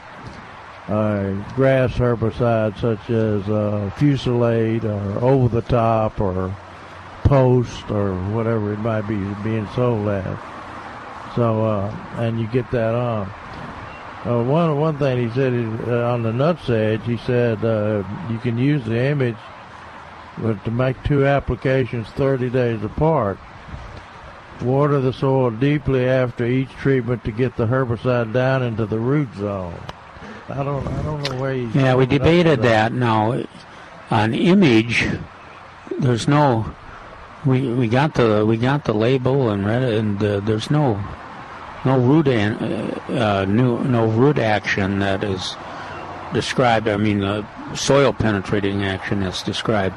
a grass herbicide such as uh, Fusilade or Over the Top or Poast or whatever it might be being sold at. So, uh, and you get that on. Uh, one one thing he said is, uh, on the nutsedge, he said uh, you can use the image but to make two applications 30 days apart. Water the soil deeply after each treatment to get the herbicide down into the root zone. I don't I don't know where you. Yeah, we debated that. Now, on image, there's no. We we got the we got the label and read it, and uh, there's no no root an, uh, uh, new, no root action that is described. I mean, the soil penetrating action is described.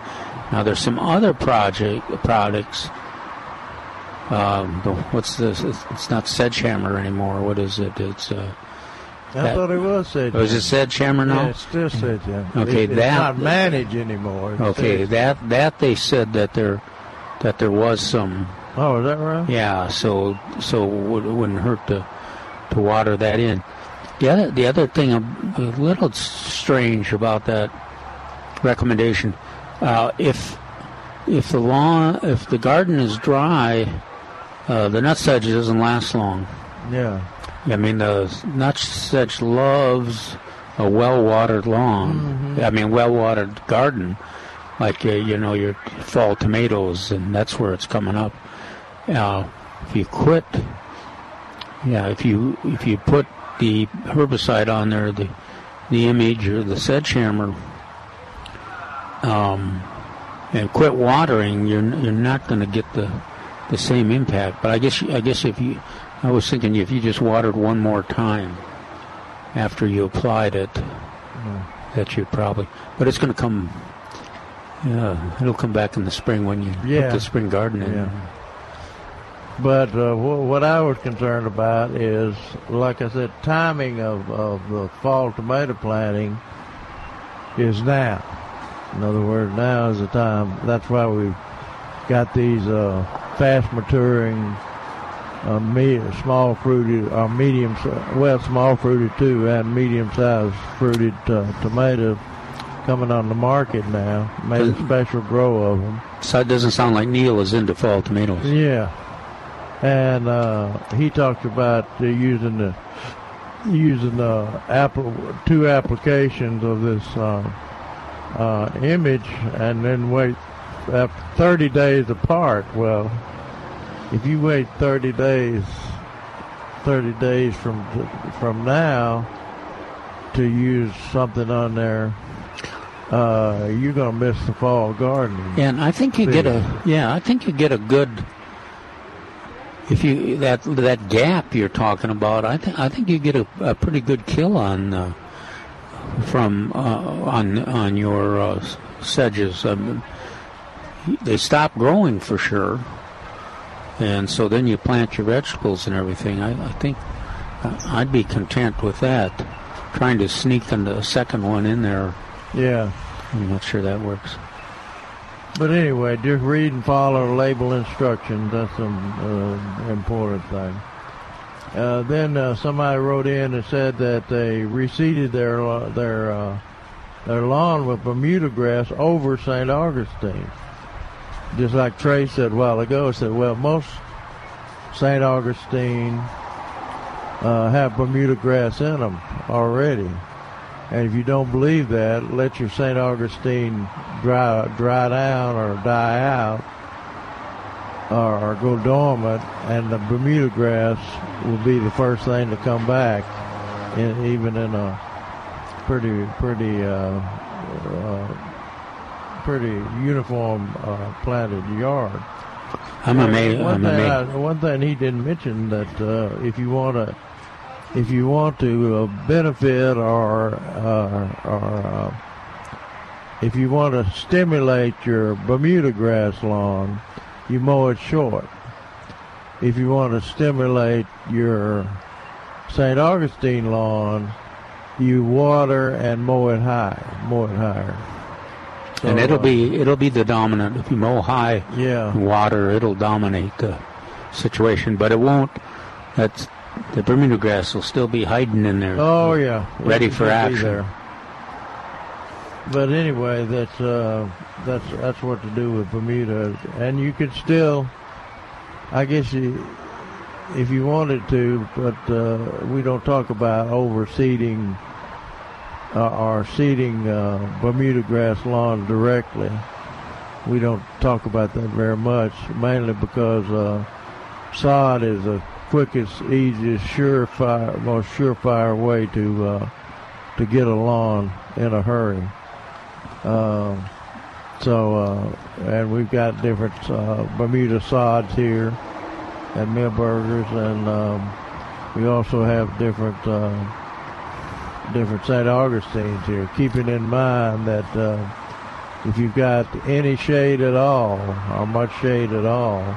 Now, there's some other project products. Um, what's this? It's, not Sedgehammer anymore. What is it? It's uh, I that- thought it was said. Oh, is it Sedgehammer now? Yeah, it's still said Okay, it, it's that- not managed anymore. It's Okay, that that they said that there that there was some. Oh, is that right? Yeah, so so it wouldn't hurt to to water that in. The other the other thing a, little strange about that recommendation, uh, if if the lawn if the garden is dry, uh, the nutsedge doesn't last long. Yeah. I mean, the nut sedge loves a well-watered lawn, Mhm. I mean well-watered garden, like uh, you know your fall tomatoes, and that's where it's coming up. Uh, if you quit, yeah, if you if you put the herbicide on there, the the image or the sedgehammer, um, and quit watering, you're you're not going to get the the same impact. But I guess I guess if you, I was thinking if you just watered one more time after you applied it, that you'd probably. But it's going to come. Yeah, it'll come back in the spring when you Yeah. put the spring garden in. Yeah. But uh, wh- what I was concerned about is, like I said, timing of, of the fall tomato planting is now. In other words, now is the time. That's why we've got these uh, fast maturing, uh, me- small fruited, or medium, well, small fruited too, and medium sized fruited uh, tomatoes coming on the market now. Made a special grow of them. So it doesn't sound like Neil is into fall tomatoes. Yeah, and uh, he talked about uh, using the using the apple two applications of this uh, uh, image, and then wait after 30 days apart. Well, if you wait 30 days, 30 days from from now to use something on there. Uh, you're gonna miss the fall gardening. And I think you get a yeah, I think you get a good if you that that gap you're talking about. I think I think you get a, a pretty good kill on uh, from uh, on on your uh, sedges. Um, they stop growing for sure, and so then you plant your vegetables and everything. I, I think uh, I'd be content with that. Trying to sneak a second one in there. Yeah. I'm not sure that works. But anyway, just read and follow label instructions. That's an uh, important thing. Uh, then uh, somebody wrote in and said that they reseeded their their uh, their lawn with Bermuda grass over St. Augustine. Just like Trey said a while ago, said, well, most St. Augustine uh, have Bermuda grass in them already. And if you don't believe that, let your St. Augustine dry dry down or die out or, or go dormant, and the Bermuda grass will be the first thing to come back, in, even in a pretty pretty uh, uh, pretty uniform uh, planted yard. I'm amazed. One I'm thing, amazed. I, one thing he didn't mention that uh, if you want to, if you want to uh, benefit or uh, or uh, if you want to stimulate your Bermuda grass lawn, you mow it short. If you want to stimulate your St. Augustine lawn, you water and mow it high, mow it higher. and it'll uh, be it'll be the dominant. If you mow high, Yeah. water, it'll dominate the situation. But it won't. That's the Bermuda grass will still be hiding in there. Oh yeah, ready for action. there. But anyway, that's uh, that's that's what to do with Bermuda, and you could still, I guess you, if you wanted to, but uh, we don't talk about overseeding uh, or seeding uh, Bermuda grass lawn directly. We don't talk about that very much, mainly because uh, sod is the quickest, easiest, surefire, most surefire way to uh, to get a lawn in a hurry. Um, so, uh, and we've got different uh, Bermuda sods here at Milberger's, and um, we also have different uh, different St. Augustines here. Keeping in mind that uh, if you've got any shade at all, or much shade at all,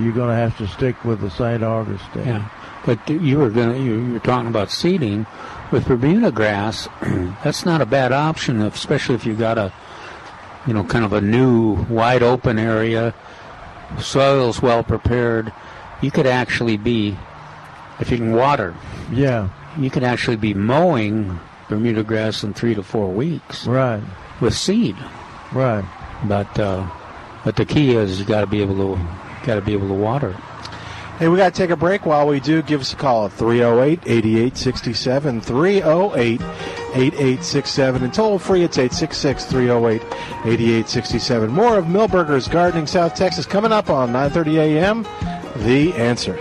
you're going to have to stick with the St. Augustine. Yeah, but you were gonna you, you were talking about seeding with Bermuda grass. that's not a bad option, especially if you got a you know kind of a new wide open area, soil's well prepared. You could actually be if you can water. Yeah. You could actually be mowing Bermuda grass in three to four weeks. Right. With seed. Right. But uh, but the key is you got to be able to got to be able to water. Hey, we got to take a break. While we do, give us a call at 308 8867. 308 8867. And toll free, it's 866 308 8867. More of Milberger's Gardening South Texas coming up on 9.30 a.m. The Answer.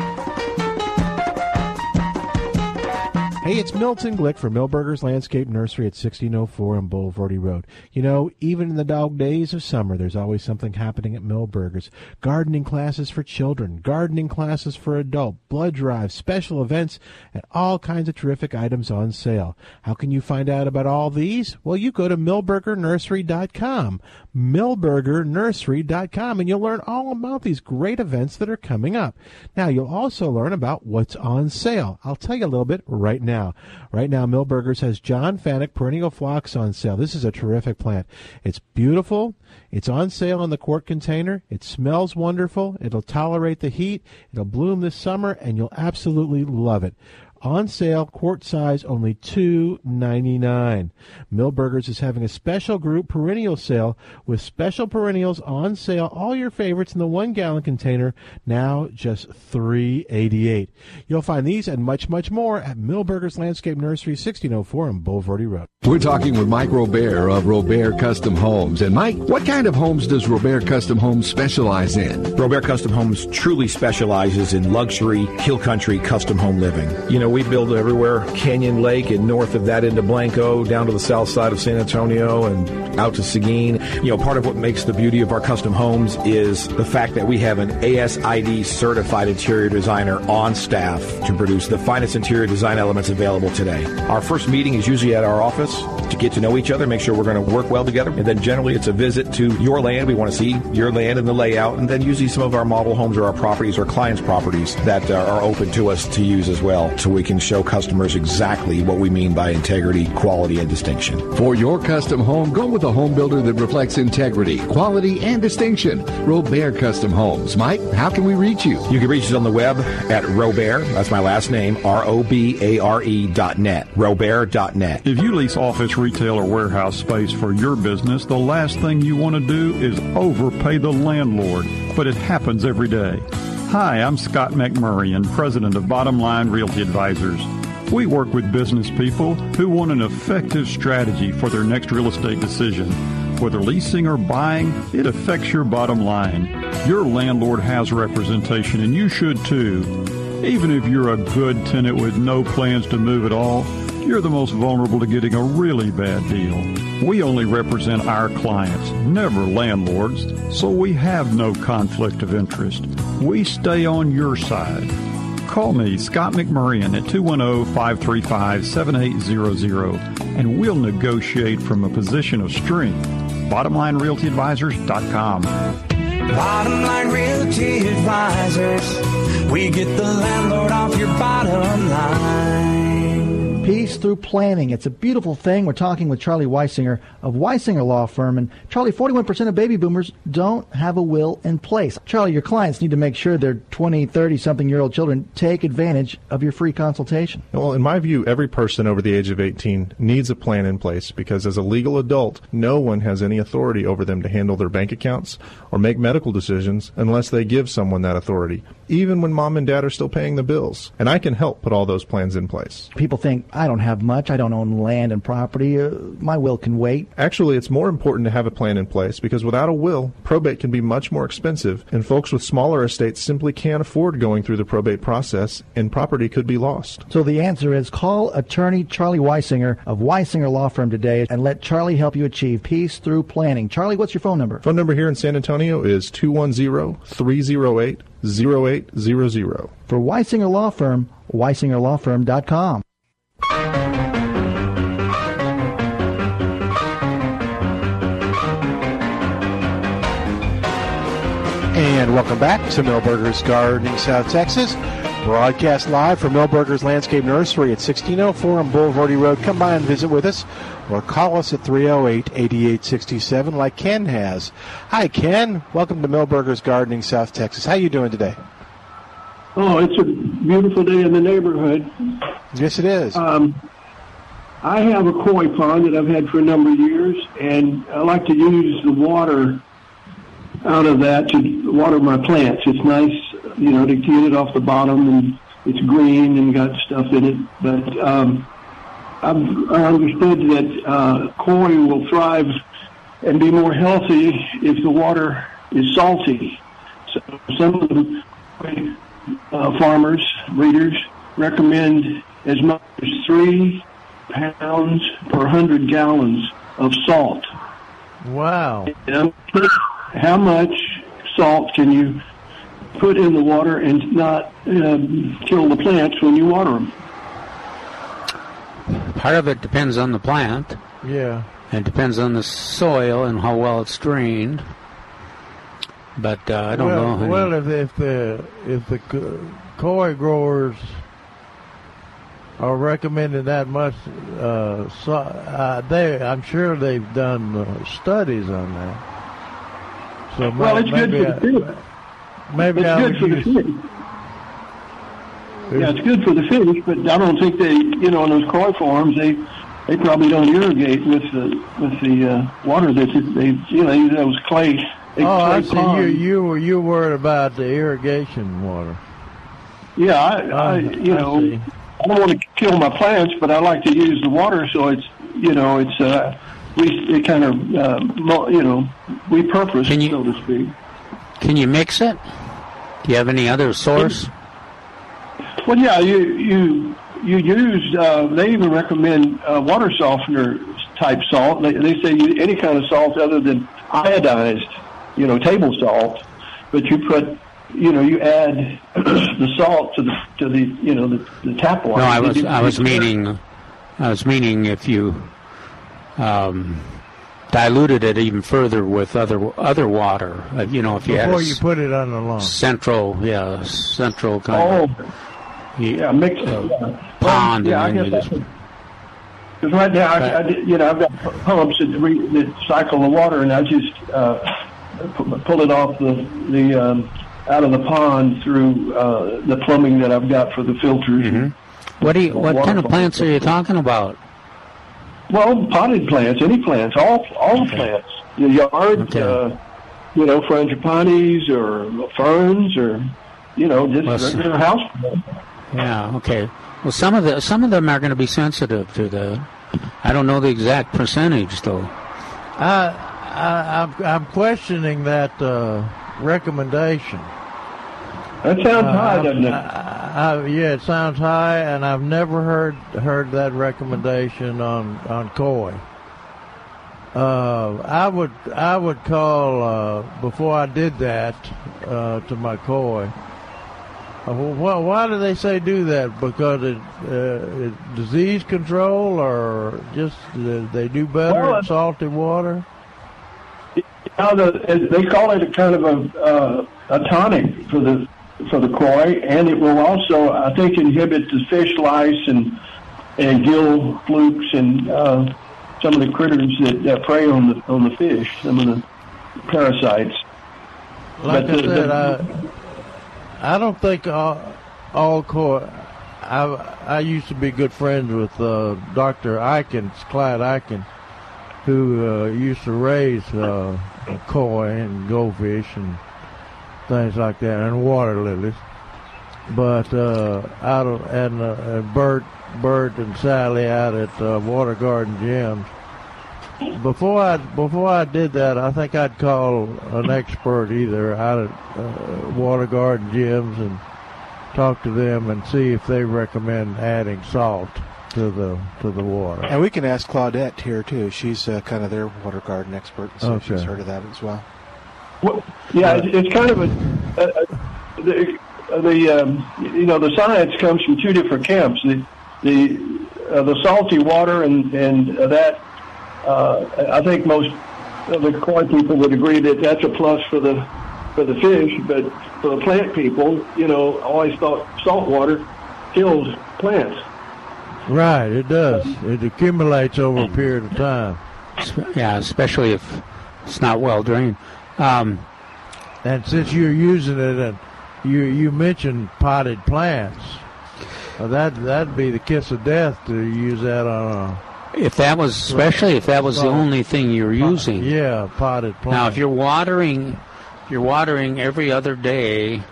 Hey, it's Milton Glick from Milberger's Landscape Nursery at 1604 on Bulverde Road. You know, even in the dog days of summer, there's always something happening at Milberger's. Gardening classes for children, gardening classes for adult, blood drives, special events, and all kinds of terrific items on sale. How can you find out about all these? Well, you go to milbergernursery.com, milbergernursery.com, and you'll learn all about these great events that are coming up. Now, you'll also learn about what's on sale. I'll tell you a little bit right now now. Right now, Milberger's has John Fanick perennial phlox on sale. This is a terrific plant. It's beautiful. It's on sale in the quart container. It smells wonderful. It'll tolerate the heat. It'll bloom this summer, and you'll absolutely love it on sale, quart size only two ninety nine. Milberger's is having a special group perennial sale with special perennials on sale. All your favorites in the one gallon container now just three eighty eight. You'll find these and much much more at Milberger's Landscape Nursery, sixteen oh four on Bulverde Road. We're talking with Mike Robare of Robare Custom Homes. And Mike, what kind of homes does Robare Custom Homes specialize in? Robare Custom Homes truly specializes in luxury, hill country custom home living. You know, we build everywhere Canyon Lake and north of that into Blanco, down to the south side of San Antonio and out to Seguin. You know, part of what makes the beauty of our custom homes is the fact that we have an ASID certified interior designer on staff to produce the finest interior design elements available today. Our first meeting is usually at our office to get to know each other, make sure we're going to work well together. And then generally it's a visit to your land. We want to see your land and the layout. And then usually some of our model homes or our properties or clients' properties that uh, are open to us to use as well can show customers exactly what we mean by integrity, quality, and distinction. For your custom home, go with a home builder that reflects integrity, quality, and distinction. Robare Custom Homes. Mike, how can we reach you? You can reach us on the web at Robare, that's my last name, R O B A R E dot net, Robare dot net. If you lease office, retail, or warehouse space for your business, the last thing you want to do is overpay the landlord, but it happens every day. Hi, I'm Scott McMurray, and president of Bottom Line Realty Advisors. We work with business people who want an effective strategy for their next real estate decision. Whether leasing or buying, it affects your bottom line. Your landlord has representation, and you should too. Even if you're a good tenant with no plans to move at all, you're the most vulnerable to getting a really bad deal. We only represent our clients, never landlords, so we have no conflict of interest. We stay on your side. Call me, Scott McMurrian, at 210-535-7800, and we'll negotiate from a position of strength. BottomLineRealtyAdvisors.com. Bottom Line Realty Advisors. We get the landlord off your bottom line. Peace through planning. It's a beautiful thing. We're talking with Charlie Weisinger of Weisinger Law Firm. And Charlie, 41% of baby boomers don't have a will in place. Charlie, your clients need to make sure their 20, 30 something year old children take advantage of your free consultation. Well, in my view, every person over the age of 18 needs a plan in place because as a legal adult, no one has any authority over them to handle their bank accounts or make medical decisions unless they give someone that authority, even when mom and dad are still paying the bills. And I can help put all those plans in place. People think, I don't have much. I don't own land and property. Uh, my will can wait. Actually, it's more important to have a plan in place because without a will, probate can be much more expensive, and folks with smaller estates simply can't afford going through the probate process, and property could be lost. So the answer is call attorney Charlie Weisinger of Weisinger Law Firm today and let Charlie help you achieve peace through planning. Charlie, what's your phone number? Phone number here in San Antonio is 210 308 0800. For Weisinger Law Firm, weisingerlawfirm.com. And welcome back to Milberger's Gardening, South Texas. Broadcast live from Milberger's Landscape Nursery at 1604 on Bulverde Road. Come by and visit with us or call us at 308 8867 like Ken has. Hi, Ken. Welcome to Milberger's Gardening, South Texas. How you doing today? Oh, it's a beautiful day in the neighborhood. Yes, it is. Um, I have a koi pond that I've had for a number of years, and I like to use the water out of that to water my plants. It's nice, you know, to get it off the bottom, and it's green and got stuff in it. But um, I've I understood that uh, koi will thrive and be more healthy if the water is salty. So some of the uh, farmers, breeders, recommend as much as three pounds per hundred gallons of salt. Wow. And how much salt can you put in the water and not um, kill the plants when you water them? Part of it depends on the plant. Yeah. It depends on the soil and how well it's drained. But uh, I don't well, know. Well, if, if the if the koi growers are recommending that much, uh, so, uh, they I'm sure they've done uh, studies on that. So Well, it's good maybe for the fish. Maybe it's I good for the use- fish. Yeah, it's good for the fish, but I don't think they, you know, in those koi farms, they they probably don't irrigate with the with the uh, water that they, you know, use those clay. big Oh, I see. You ponds. you were you worried about the irrigation water. Yeah, I, I Uh, you I know, see. I don't want to kill my plants, but I like to use the water, so it's, you know, it's uh, we it kind of, uh, you know, repurpose, so to speak. Can you mix it? Do you have any other source? Well, yeah, you you you use. Uh, they even recommend uh, water softener type salt. They, they say you, any kind of salt other than iodized, you know, table salt. But you put, you know, you add the salt to the to the you know the, the tap water. No, I was I was meaning I was meaning if you um, diluted it even further with other other water. Uh, you know, if you had Before you put it on the lawn. central, yeah, central kind of yeah, mix yeah. pond, yeah, I and then you guess just Because right now, I, I, you know, I've got pumps that, re, that cycle the water, and I just uh, pu- pull it off the the um, out of the pond through uh, the plumbing that I've got for the filters. Mm-hmm. What do you, what kind of plants are you talking about? Well, potted plants, any plants, all all the plants, your yard, uh, you know, frangipanis or ferns or you know, just Well, s- regular house plants. Yeah. Okay. Well, some of the some of them are going to be sensitive to the. I don't know the exact percentage though. I, I I'm, I'm questioning that uh, recommendation. That sounds Uh, high, doesn't it? I, I, yeah, it sounds high, and I've never heard heard that recommendation on on koi. Uh, I would I would call uh, before I did that uh, to my koi. Uh, well, why do they say do that? Because it, uh, it disease control, or just uh, they do better Well, in salty water? Now the, they call it a kind of a uh, a tonic for the for the koi, and it will also, I think, inhibit the fish lice and and gill flukes and uh, some of the critters that, that prey on the on the fish, some of the parasites. Like But I the- said, the- I, I don't think all, all koi. I I used to be good friends with uh, Doctor Eikens, Clyde Eikens, who uh, used to raise uh, koi and goldfish and things like that, and water lilies. But uh, out of and, uh, Bert, Bert and Sally out at uh, Water Garden Gems. Before I before I did that, I think I'd call an expert either out at uh, Water Garden gems and talk to them and see if they recommend adding salt to the to the water. And we can ask Claudette here too. She's uh, kind of their water garden expert, so if she's heard of that as well. Well, yeah, it's, it's kind of a, a, a the, the um, you know the science comes from two different camps. The the uh, the salty water and and that uh, I think most of the koi people would agree that that's a plus for the for the fish, but for the plant people, you know, always thought salt water killed plants. Right, it does. It accumulates over a period of time. Yeah, especially if it's not well drained. Um, and since you're using it, and you you mentioned potted plants, uh, that that'd be the kiss of death to use that on a. If that was, especially if that was the only thing you're using. Yeah, potted plants. Now, if you're watering, you're watering every other day,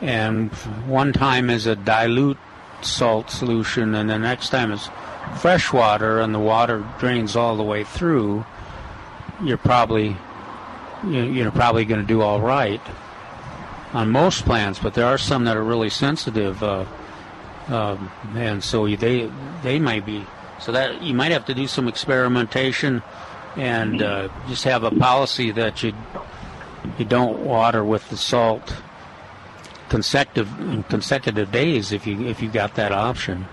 and one time is a dilute salt solution, and the next time is fresh water and the water drains all the way through, you're probably you're probably going to do all right on most plants. But there are some that are really sensitive, uh, um, and so they they might be so that you might have to do some experimentation and uh, just have a policy that you you don't water with the salt consecutive consecutive days if you if you got that option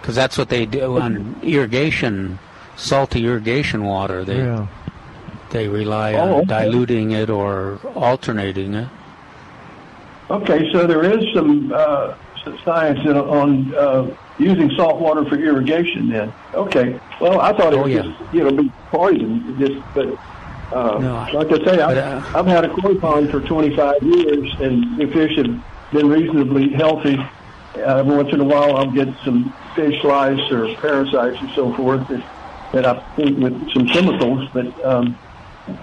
because that's what they do on irrigation salty irrigation water they Yeah. They rely Oh, on okay. diluting it or alternating it Okay, so there is some uh, science in, on uh, using salt water for irrigation. Then, okay. Well, I thought it Oh, was yeah. just you know be poison. Just, but uh, No, like I say, I've, uh, I've had a koi pond for 25 years, and the fish have been reasonably healthy. Uh, every once in a while, I'll get some fish lice or parasites and so forth that, that I think with some chemicals. But um,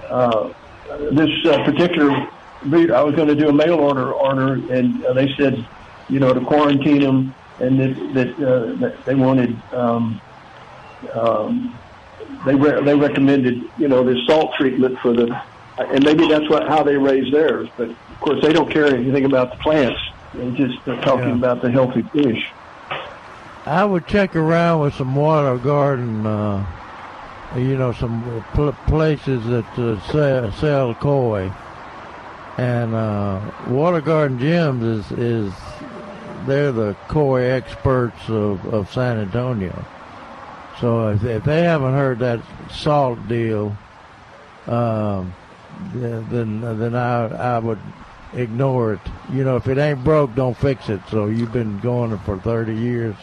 uh, this uh, particular breed, I was going to do a mail order order, and uh, they said, you know, to quarantine them, and that that, uh, that they wanted. Um, um, they re- they recommended, you know, this salt treatment for the, and maybe that's what how they raise theirs. But of course, they don't care anything about the plants. They just are talking Yeah. about the healthy fish. I would check around with some water garden, uh, you know, some pl- places that uh, sell, sell koi. And uh, Water Garden Gems is, is they're the koi experts of, of San Antonio. So if, if they haven't heard that salt deal, um, then then I I would ignore it. You know, if it ain't broke, don't fix it. So you've been going for 30 years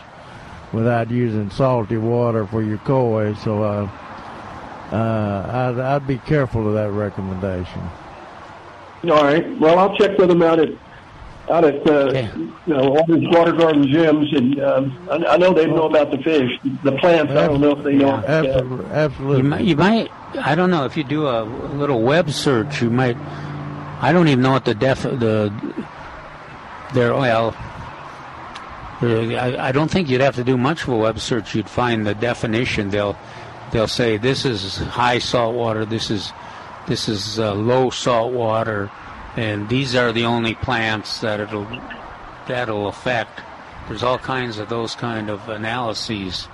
without using salty water for your koi. So uh, uh, I'd, I'd be careful of that recommendation. All right. Well, I'll check with them out at out at uh, you know all these water garden gems, and um, I, I know they know about the fish, the plants. I don't know if they know. about that. Absolutely. Absolutely. You might, you might, I don't know, if you do a little web search, you might, I don't even know what the def, the, there, well, I, I don't think you'd have to do much of a web search. You'd find the definition. They'll, they'll say this is high salt water, this is, this is uh, low salt water, and these are the only plants that it'll, that'll affect. There's all kinds of those kind of analyses.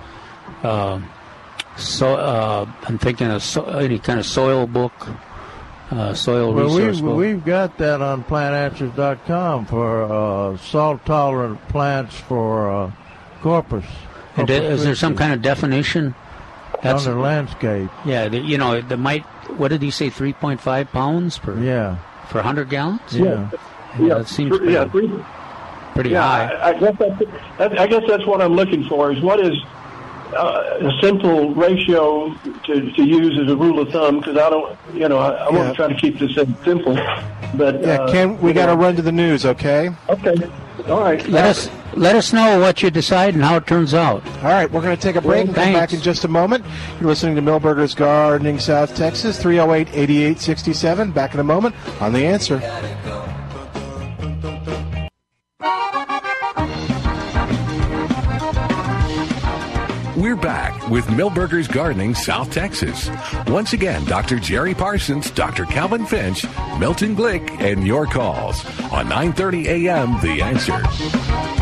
Um, so uh, I'm thinking of so, any kind of soil book, uh, soil Well, resource we've, book. we've got that on plantanswers.com for uh, salt tolerant plants for uh, corpus. And is there some kind of definition? Under landscape. Yeah, the, you know, the might. What did he say? Three point five pounds per. Yeah. For hundred gallons. Yeah. Yeah, that seems three- yeah, pretty, three- pretty yeah, high. I, I guess that's, I guess that's what I'm looking for. Is what is uh, a simple ratio to, to use as a rule of thumb? Because I don't, you know, I, I want to try to keep this simple. But Yeah, uh, Ken, we got to run to the news, okay? Okay. All right. Let us let us know what you decide and how it turns out. All right, we're going to take a break and come Thanks. back in just a moment. You're listening to Milberger's Gardening South Texas, 308 8867. Back in a moment on The Answer. We're back with Milberger's Gardening South Texas. Once again, Dr. Jerry Parsons, Dr. Calvin Finch, Milton Glick, and your calls on 9:30 a.m. The Answer.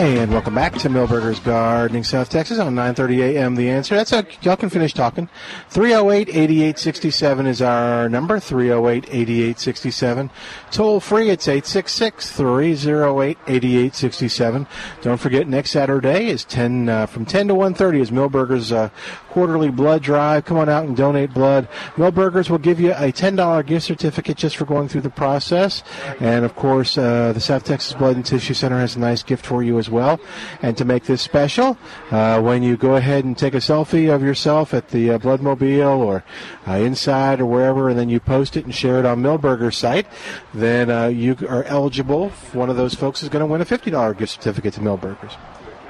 And welcome back to Milberger's Gardening South Texas on 9:30 a.m. The answer. That's how Y'all can finish talking. 308-8867 is our number. 308-8867. Toll free. It's 866-308-8867. Don't forget next Saturday is 10 uh, from 10 to 1:30 is Milberger's uh, quarterly blood drive. Come on out and donate blood. Milberger's will give you a $10 gift certificate just for going through the process. And of course, uh, the South Texas Blood and Tissue Center has a nice gift for you as well. And to make this special, uh, when you go ahead and take a selfie of yourself at the uh, Bloodmobile or uh, inside or wherever, and then you post it and share it on Milberger's site, then uh, you are eligible. One of those folks is going to win a $50 gift certificate to Milberger's.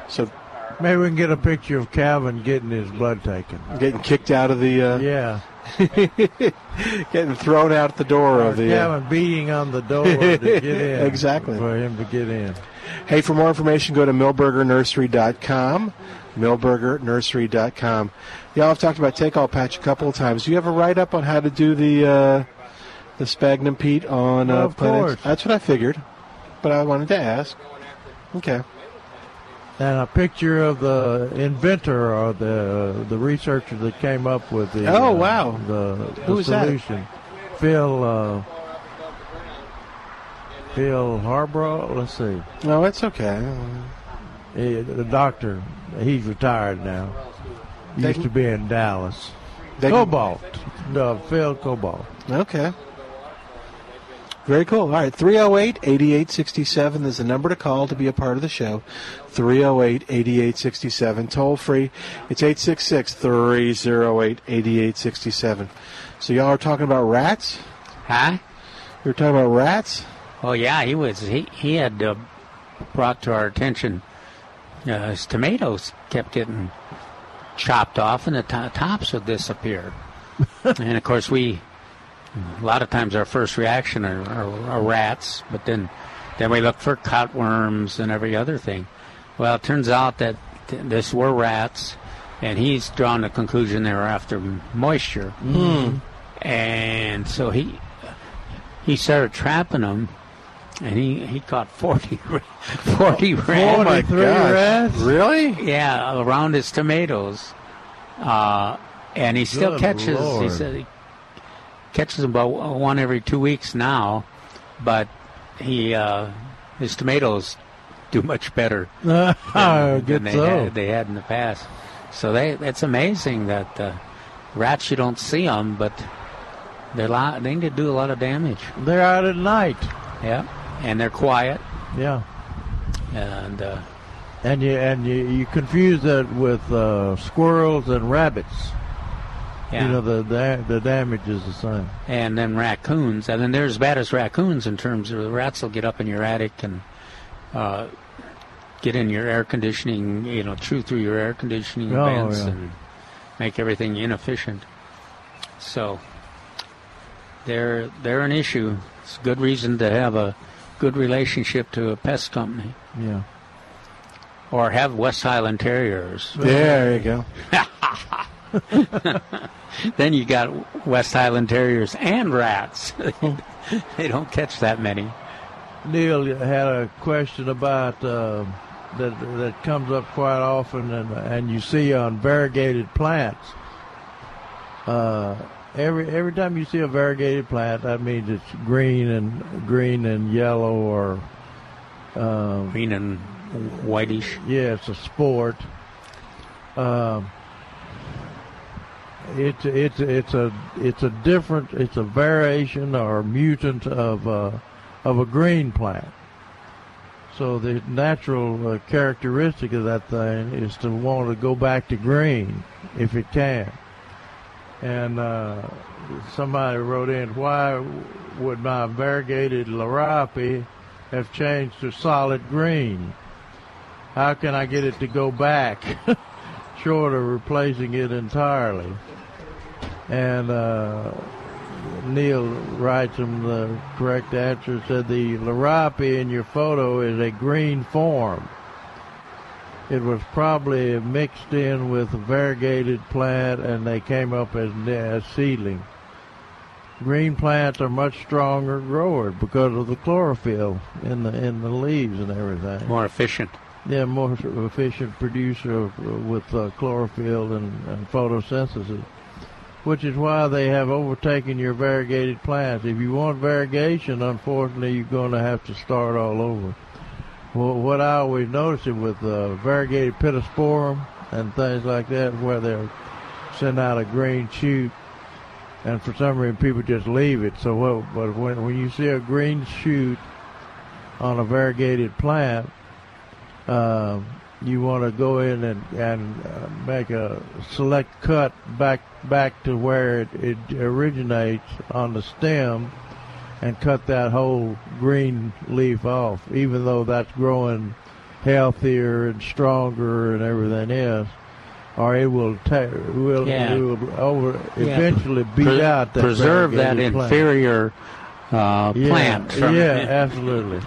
So Maybe we can get a picture of Calvin getting his blood taken. getting kicked out of the uh, Yeah. Getting thrown out the door of the. Kevin beating on the door to get in. exactly. For him to get in. Hey, for more information, go to milbergernursery.com. Milbergernursery.com. Y'all have talked about take all patch a couple of times. Do you have a write up on how to do the uh, the sphagnum peat on Well, uh, of Planet? course. That's what I figured, but I wanted to ask. Okay. And a picture of the inventor or the the researcher that came up with the Oh, uh, wow. the, the was that? solution. Phil uh, Phil Harborough. Let's see. No, it's okay. He, the doctor. He's retired now. They used can- to be in Dallas. Can- Colbaugh. No, Phil Colbaugh. Okay. Very cool. All right, 308 8867 is the number to call to be a part of the show. 308 8867. Toll free. It's 866 308 8867. So, y'all are talking about rats? Huh? You were talking about rats? Oh yeah, he was. He he had uh, brought to our attention uh, his tomatoes kept getting chopped off, and the to- tops would disappear. and of course, we a lot of times our first reaction are, are, are rats, but then then we look for cutworms and every other thing. Well, it turns out that th- this were rats, and he's drawn the conclusion they were after moisture. Hmm. And so he he started trapping them, and he, he caught 40, ra- 40 rats. Oh my gosh. Really? Yeah, around his tomatoes. Uh, and he still Good catches, he said he catches about one every two weeks now, but he uh, his tomatoes do much better than, than they, so. had, they had in the past. So they it's amazing that uh, rats you don't see them, but they're li- they can do a lot of damage. They're out at night. Yeah, and they're quiet. Yeah. And uh, And you and you, you confuse that with uh, squirrels and rabbits. Yeah. You know the, the the damage is the same. and then raccoons, and then they're as bad as raccoons in terms of the rats will get up in your attic and uh, get in your air conditioning, you know, chew through your air conditioning Oh, vents yeah. and make everything inefficient. So they're they're an issue. It's a good reason to have a good relationship to a pest company Yeah. or have West Highland Terriers. There you go. then you got West Highland Terriers and rats. they don't catch that many. Neil had a question about uh, that that comes up quite often, and and you see on variegated plants. Uh, every every time you see a variegated plant, that means it's green and green and yellow or um, green and whitish. Yeah, it's a sport. Um, it's it's it's a it's a different it's a variation or mutant of uh, of a green plant. So the natural uh, characteristic of that thing is to want to go back to green if it can. And uh, somebody wrote in, why would my variegated larapi have changed to solid green? How can I get it to go back, short of replacing it entirely? And uh, Neil writes him the correct answer. Said the larapi in your photo is a green form. It was probably mixed in with a variegated plant, and they came up as, as seedling. Green plants are much stronger growers because of the chlorophyll in the in the leaves and everything. More efficient. Yeah, more efficient producer of, with uh, chlorophyll and, and photosynthesis, which is why they have overtaken your variegated plants. If you want variegation, unfortunately, you're going to have to start all over. Well, what I always notice it with uh, variegated pittosporum and things like that, where they'll send out a green shoot, and for some reason people just leave it. So, what, but when when you see a green shoot on a variegated plant, um, you want to go in and and uh, make a select cut back back to where it, it originates on the stem, and cut that whole green leaf off. Even though that's growing healthier and stronger and everything else, or it will ta- will, Yeah. it will over Yeah. eventually beat Pre- out that preserve that variegated plant. inferior uh, Yeah, plant. from- yeah, absolutely.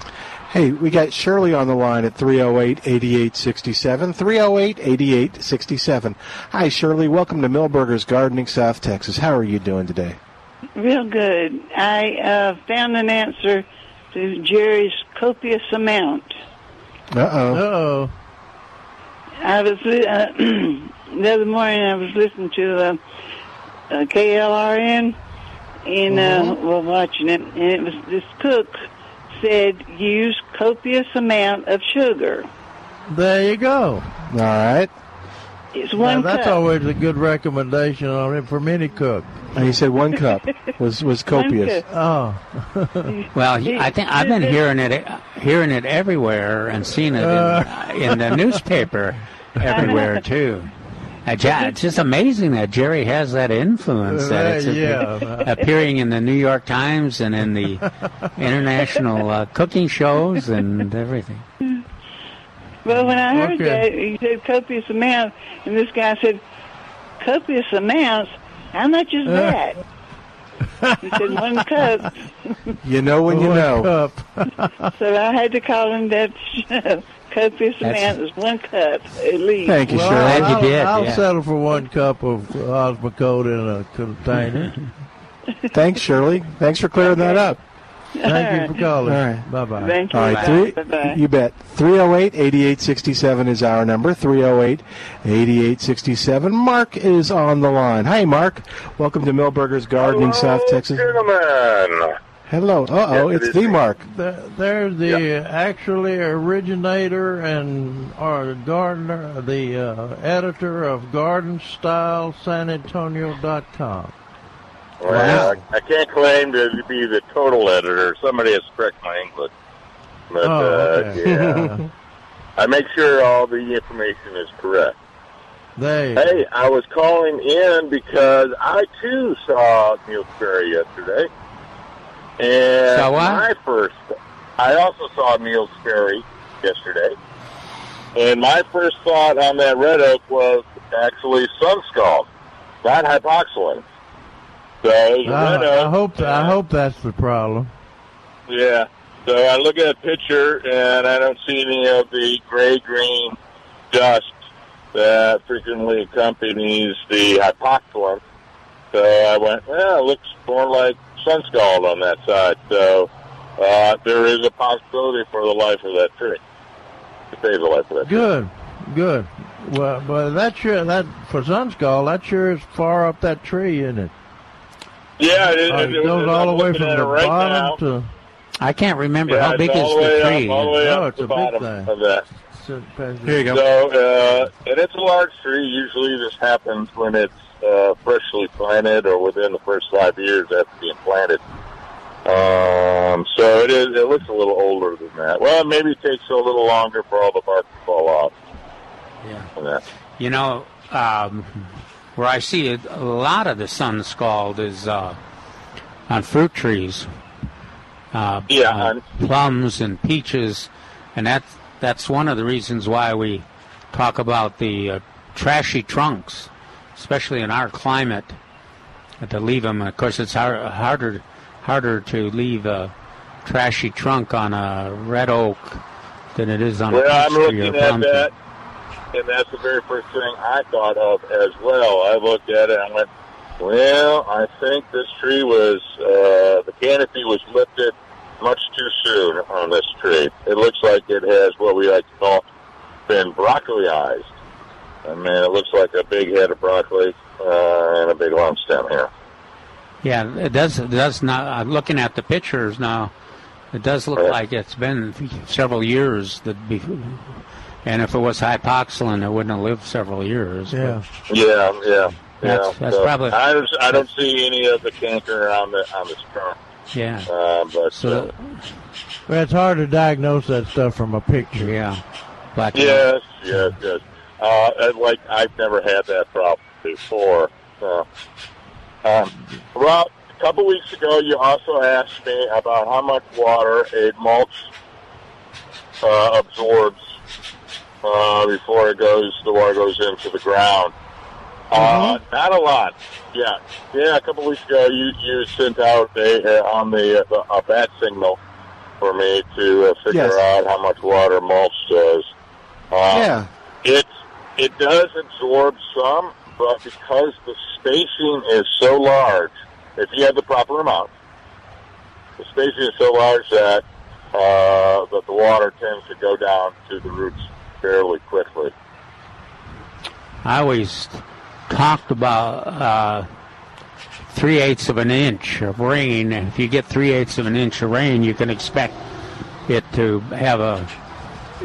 Hey, we got Shirley on the line at 308 8867. 308 8867. Hi, Shirley. Welcome to Milberger's Gardening, South Texas. How are you doing today? Real good. I uh, found an answer to Jerry's copious amount. Uh oh. Uh-oh. I was uh, the other morning. I was listening to uh, uh, KLRN, and uh, we're watching it, and it was this cook said use copious amount of sugar. There you go. All right. It's Now, one that's cup. always a good recommendation on it from any cook. And he said one cup was was copious. Oh. Well, I think I've been hearing it, hearing it everywhere, and seeing it in, uh. in the newspaper everywhere too. Uh, Ja- It's just amazing that Jerry has that influence. That it's Uh, yeah. appearing in the New York Times and in the international uh, cooking shows and everything. Well, when I heard Okay. that, he said copious amounts, and this guy said, copious amounts? How much is that? He said, one cup. You know when you One know. so I had to call him that copious That's- amount is one cup at least. Thank you, well, Shirley. I'll, I'll settle for one cup of Osmocote in a container. Thanks, Shirley. Thanks for clearing that up. Thank you for calling. All right. Bye bye. Thank you. All right, three, you bet. 308 8867 is our number. 308 8867. Mark is on the line. Hi, Mark. Welcome to Milberger's Gardening, South Texas. Gentlemen. Hello. Uh oh, Yes, it it's is the me. Mark. They're the actually originator and or gardener, the uh, editor of GardenStyleSanAntonio.com. Well, I, I can't claim to be the total editor. Somebody has correct my English. But, Oh, uh, yeah. I make sure all the information is correct. They. Hey, I was calling in because I too saw Neil Sperry yesterday. And Saw what? my first, I also saw Neil Sperry yesterday. And my first thought on that red oak was actually sunscald, not hypoxylon. So it was a I, hope I hope that's the problem. Yeah. So I look at a picture and I don't see any of the gray green dust that frequently accompanies the hypoxylon. So I went, well, it looks more like sun scald on that side. So uh, there is a possibility for the life of that tree. To save the life of that tree. Good, good. Well, but that sure that for sunscald, that sure is far up that tree, isn't it? Yeah, it, Uh, it, it goes I'm all the way from the right bottom now. to. I can't remember Yeah, how big is the way the up- tree. all the way Oh, up it's the a big bottom thing. of that. Here you go. So, uh, and it's a large tree. Usually, this happens when it's uh, freshly planted or within the first five years after being planted. Um, so it is. It looks a little older than that. Well, maybe it takes a little longer for all the bark to fall off. Yeah. You know, um, where I see it, a lot of the sun scald is uh, on fruit trees. Uh, Yeah, uh, plums and peaches, and that's that's one of the reasons why we talk about the uh, trashy trunks, especially in our climate, to leave them. Of course, it's har- harder harder to leave a trashy trunk on a red oak than it is on Well, a I'm peach tree or looking a at plum tree. And that's the very first thing I thought of as well. I looked at it and I went, "Well, I think this tree was uh, the canopy was lifted much too soon on this tree. It looks like it has what we like to call been broccoliized. I mean, it looks like a big head of broccoli uh, and a big long stem here. Yeah, it does. It does not. I'm looking at the pictures now. It does look like it's been several years that. Be, and if it was hypoxylon, it wouldn't have lived several years. Yeah. Yeah, yeah. That's- yeah. that's So probably- I don't, I don't see any of the canker on the on this trunk. Yeah. Uh, but So- uh, Well, it's hard to diagnose that stuff from a picture. Yeah. Black Yes, yes, yes. Uh, and like I've never had that problem before. So, um, well, a couple weeks ago, you also asked me about how much water a mulch uh, absorbs uh, before it goes, the water goes into the ground. Uh, not a lot. Yeah, yeah. A couple weeks ago, you you sent out a, uh, on the uh, a bat signal for me to uh, figure Yes. out how much water mulch does. Uh, Yeah. it it does absorb some, but because the spacing is so large, if you have the proper amount, the spacing is so large that uh, that the water tends to go down to the roots fairly quickly. I always talked about uh, three eighths of an inch of rain. If you get three eighths of an inch of rain, you can expect it to have a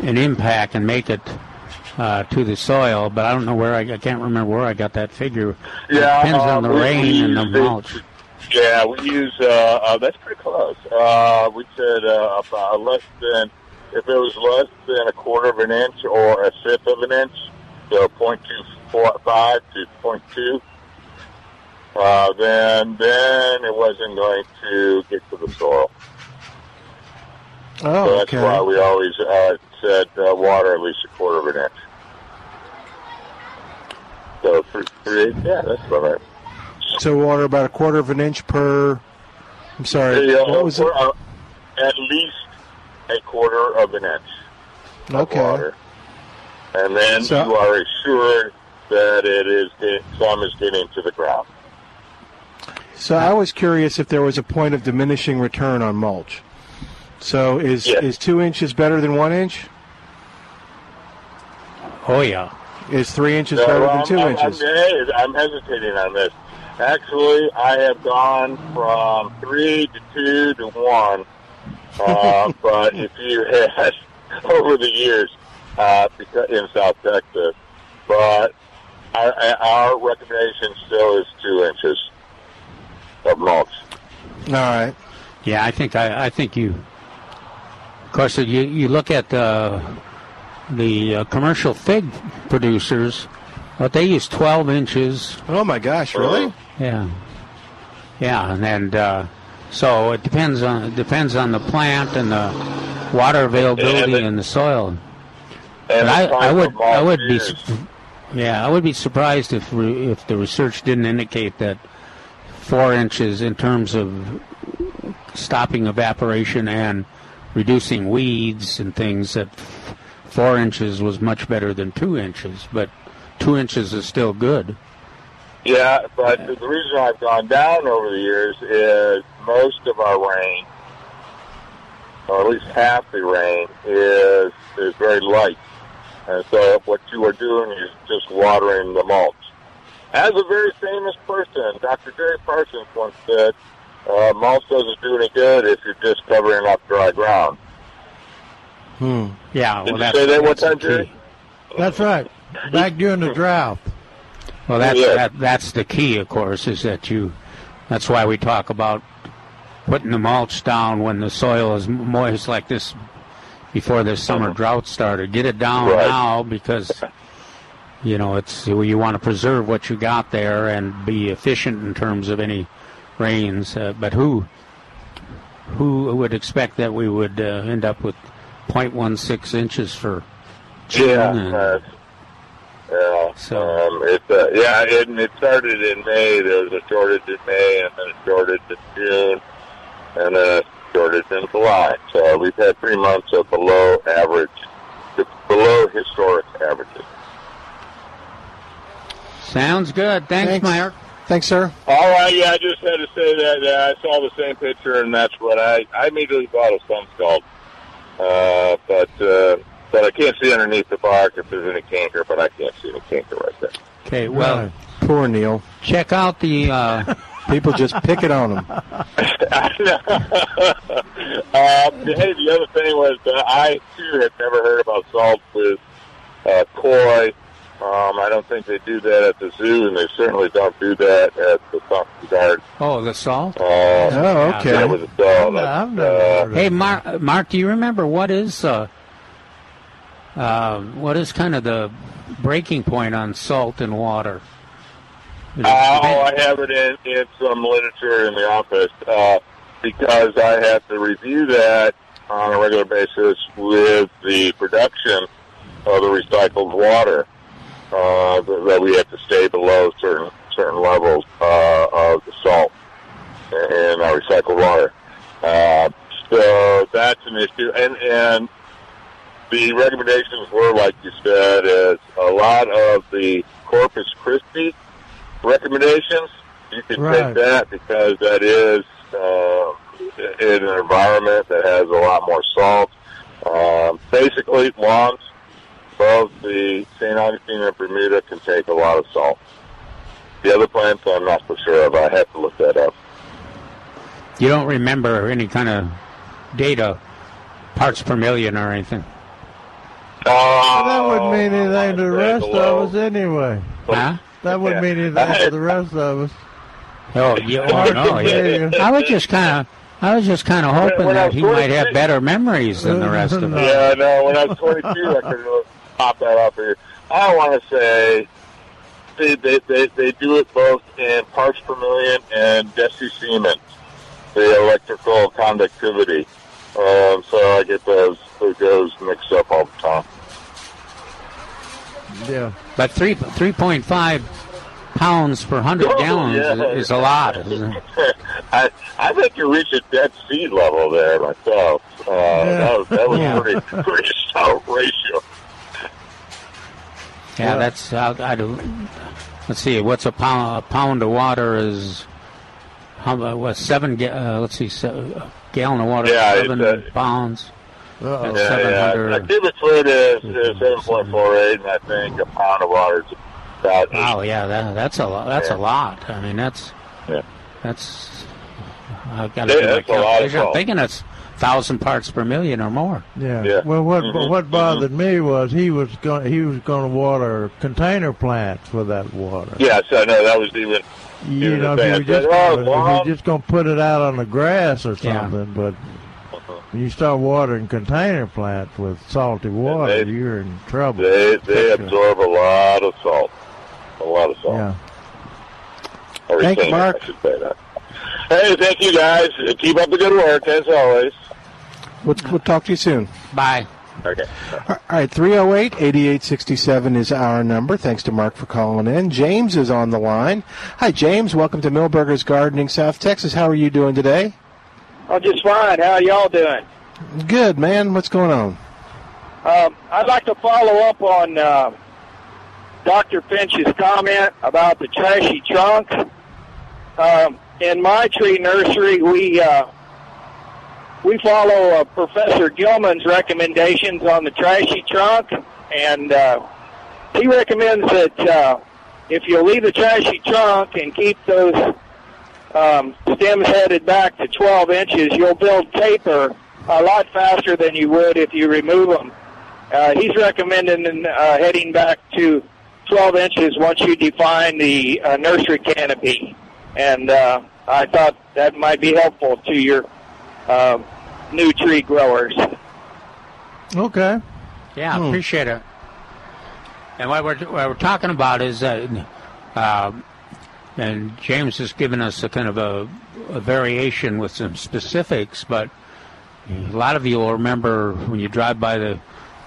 an impact and make it uh, to the soil. But I don't know where I, I can't remember where I got that figure. Yeah, it depends uh, on the rain and the mulch. Yeah, we use uh, uh, that's pretty close. Uh, we said uh, about less than if it was less than a quarter of an inch or a fifth of an inch, so point two four five to point two. Uh, then then it wasn't going to get to the soil. Oh, so that's okay. why we always uh, said uh, water at least a quarter of an inch. So three yeah, that's about right. So water about a quarter of an inch per. I'm sorry. Yeah, What was it? uh, At least a quarter of an inch of Okay. water, and then So- you are assured that it is get- some is getting to the ground. So I was curious if there was a point of diminishing return on mulch. So is Yes. is two inches better than one inch? Oh yeah. Is three inches No, better than I'm- 2 I'm, inches? I'm, I'm hesitating on this. Actually, I have gone from three to two to one. Uh, but if you had over the years uh, in South Texas, but our, our recommendation still is two inches of mulch. All right. Yeah, I think I, I think you. Of course, you you look at uh, the uh, commercial fig producers, but they use 12 inches. Oh my gosh, really? Yeah, yeah, and, and uh, so it depends on it depends on the plant and the water availability And the- and the soil. And I, I would I would be yeah I would be surprised if re, if the research didn't indicate that four inches in terms of stopping evaporation and reducing weeds and things that four inches was much better than two inches. But two inches is still good. Yeah, but the reason I've gone down over the years is most of our rain, or at least half the rain, is is very light, and so what you are doing is just watering the mulch. As a very famous person, Dr. Jerry Parsons once said, uh, "Mulch doesn't do any good if you're just covering up dry ground." Hmm. yeah Did well you that's, say that one that's time. Jerry? That's right. Back during the drought. Well, that's Yeah. that, that's the key, of course, is that you. That's why we talk about putting the mulch down when the soil is moist like this before the summer drought started. Get it down Right. now because you know it's you want to preserve what you got there and be efficient in terms of any rains. Uh, but who who would expect that we would uh, end up with 0.16 inches for June Yeah, and- uh, yeah. um, it, uh, yeah, it, and it started in May. There was a shortage in May, and then a shortage in June, and then a shortage in July. So we've had three months of below average, below historic averages. Sounds good. Thanks, Thanks. Mark. Thanks, sir. All right, yeah, I just had to say that, that I saw the same picture, and that's what I I immediately thought of sun scald. Uh, but uh, but I can't see underneath the bark if there's any canker, but I can't see any canker right there. Okay, well, Poor Neil. check out the. Uh, People just pick it on him. um, hey, the other thing was uh, I too had never heard about salt with uh, koi. Um, I don't think they do that at the zoo, and they certainly don't do that at the Thompson Garden. oh, the salt. Uh, Oh, okay. Yeah, with the salt. I've never Uh, Hey. Mark. Mark, do you remember what is uh, uh, what is kind of the breaking point on salt and water? It- Uh, oh, I have it in, in some literature in the office uh, because I have to review that on a regular basis with the production of the recycled water. Uh, that that we have to stay below certain certain levels uh, of the salt in our recycled water. Uh, so that's an issue, and and the recommendations were, like you said, is a lot of the Corpus Christi recommendations. You can Right. take that because that is uh, in an environment that has a lot more salt. Um, basically, lawns above the St. Augustine and Bermuda can take a lot of salt. The other plants, I'm not so sure of. I have to look that up. You don't remember any kind of data, parts per million or anything. Uh, that wouldn't mean anything to the rest of us anyway. Huh? That wouldn't mean anything to the rest of us. Oh, yeah, oh, no, yeah. I was just kind of, I was just kind of hoping when that he might have better memories than the rest of us. Yeah, no, when I was 22, I could really pop that up here. I want to say they, they, they, they do it both in parts per million and decisiemens, the electrical conductivity. Um, so I get those, those mixed up all the time. Yeah. But three three point five pounds per hundred Oh, gallons yeah. is, is a lot. Isn't it? I I think you reach a dead sea level there myself. Uh, that was, that was Yeah. pretty pretty stout ratio. Yeah, that's I, I do. Let's see, what's a pound? A pound of water is how about what seven? Uh, let's see, se- a gallon of water, Yeah, it's, seven uh, pounds. Uh-oh. That's Yeah, seven yeah. A hundred. cubic foot is, is seven point four eight, and I think a pound of water is about eight. Wow, yeah, that, that's a lot. That's Yeah. a lot. I mean, that's Yeah. that's. I've got to Yeah, do my that's a lot of calculation. I'm thinking it's thousand parts per million or more. Yeah. Yeah. Well, what Mhm. what bothered me was he was going he was going to water container plants with that water. Yes, I know that was even. You even know, the if you were just I said, oh, if you're just going to put it out on the grass or Yeah. something, but when you start watering container plants with salty water, they- you're in trouble. they they absorb a lot of salt, a lot of salt. Yeah. Or Thank you, Mark. I should say that. Hey, thank you guys. Keep up the good work as always. We'll, we'll talk to you soon. Bye. Okay. All right, 308 8867 is our number. Thanks to Mark for calling in. James is on the line. Hi, James. Welcome to Milberger's Gardening, South Texas. How are you doing today? Oh, just fine. How y'all doing? Good, man. What's going on? Um, I'd like to follow up on uh, Dr. Finch's comment about the trashy trunk. Um, in my tree nursery, we uh, we follow uh, Professor Gilman's recommendations on the trashy trunk, and uh, he recommends that uh, if you leave the trashy trunk and keep those um, stems headed back to 12 inches, you'll build taper a lot faster than you would if you remove them. Uh, he's recommending uh, heading back to 12 inches once you define the uh, nursery canopy. And uh, I thought that might be helpful to your uh, new tree growers. Okay. Yeah, I appreciate it. And what we're what we're talking about is that, uh, and James has given us a kind of a, a variation with some specifics, but a lot of you will remember when you drive by the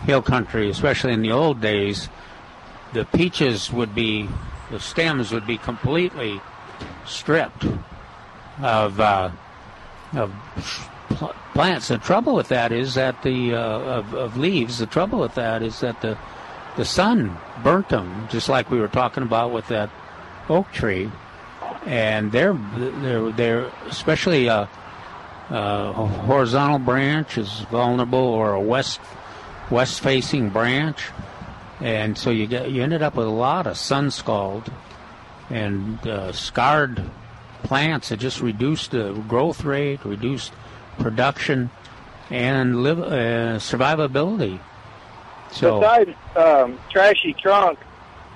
hill country, especially in the old days, the peaches would be, the stems would be completely stripped of uh, of pl- plants. The trouble with that is that the uh, of, of leaves. The trouble with that is that the the sun burnt them, just like we were talking about with that oak tree. And they're they're they're especially a, a horizontal branch is vulnerable, or a west west facing branch, and so you get you ended up with a lot of sun scald and uh, scarred plants that just reduced the growth rate, reduced production, and live uh, survivability. So Besides um, trashy trunk,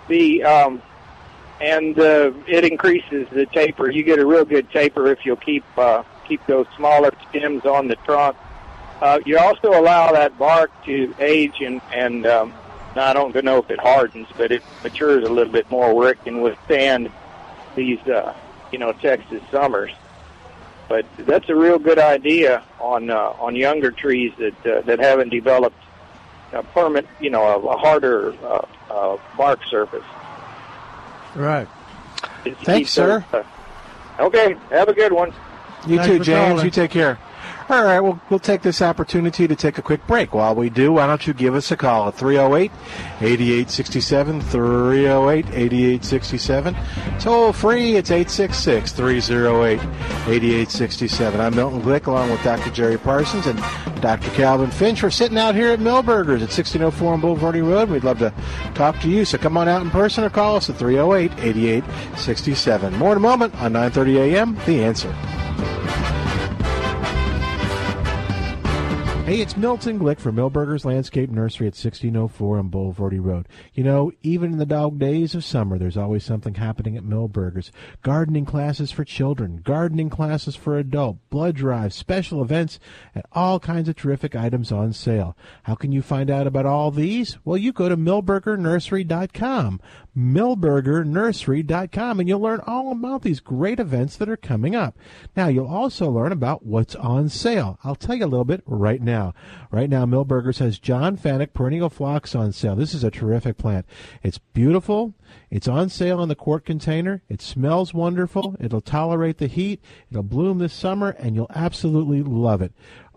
the um, and uh, it increases the taper. You get a real good taper if you'll keep uh, keep those smaller stems on the trunk. Uh, you also allow that bark to age and and um, I don't know if it hardens, but it matures a little bit more where it can withstand these uh, you know Texas summers. But that's a real good idea on uh, on younger trees that uh, that haven't developed a permanent, you know, a, a harder uh, uh, bark surface. Right. It's Thanks, sir. okay, have a good one. You Thanks too, James. calling. You take care. All right, we'll, we'll take this opportunity to take a quick break. While we do, why don't you give us a call at 308 8867 308 8867. Toll free, it's 866 308 8867. I'm Milton Glick along with Dr. Jerry Parsons and Dr. Calvin Finch. We're sitting out here at Milberger's at 1604 on Bulverde Road. We'd love to talk to you, so come on out in person or call us at 308 8867. More in a moment on 930 a.m. The Answer. Hey, it's Milton Glick from Milberger's Landscape Nursery at 1604 on Bulverde Road. You know, even in the dog days of summer, there's always something happening at Milberger's. Gardening classes for children, gardening classes for adult, blood drives, special events, and all kinds of terrific items on sale. How can you find out about all these? Well, you go to milbergernursery.com milbergernursery.com and you'll learn all about these great events that are coming up. Now, you'll also learn about what's on sale. I'll tell you a little bit right now. Right now, Milberger's has John Fanick perennial phlox on sale. This is a terrific plant. It's beautiful. It's on sale in the quart container. It smells wonderful. It'll tolerate the heat. It'll bloom this summer and you'll absolutely love it.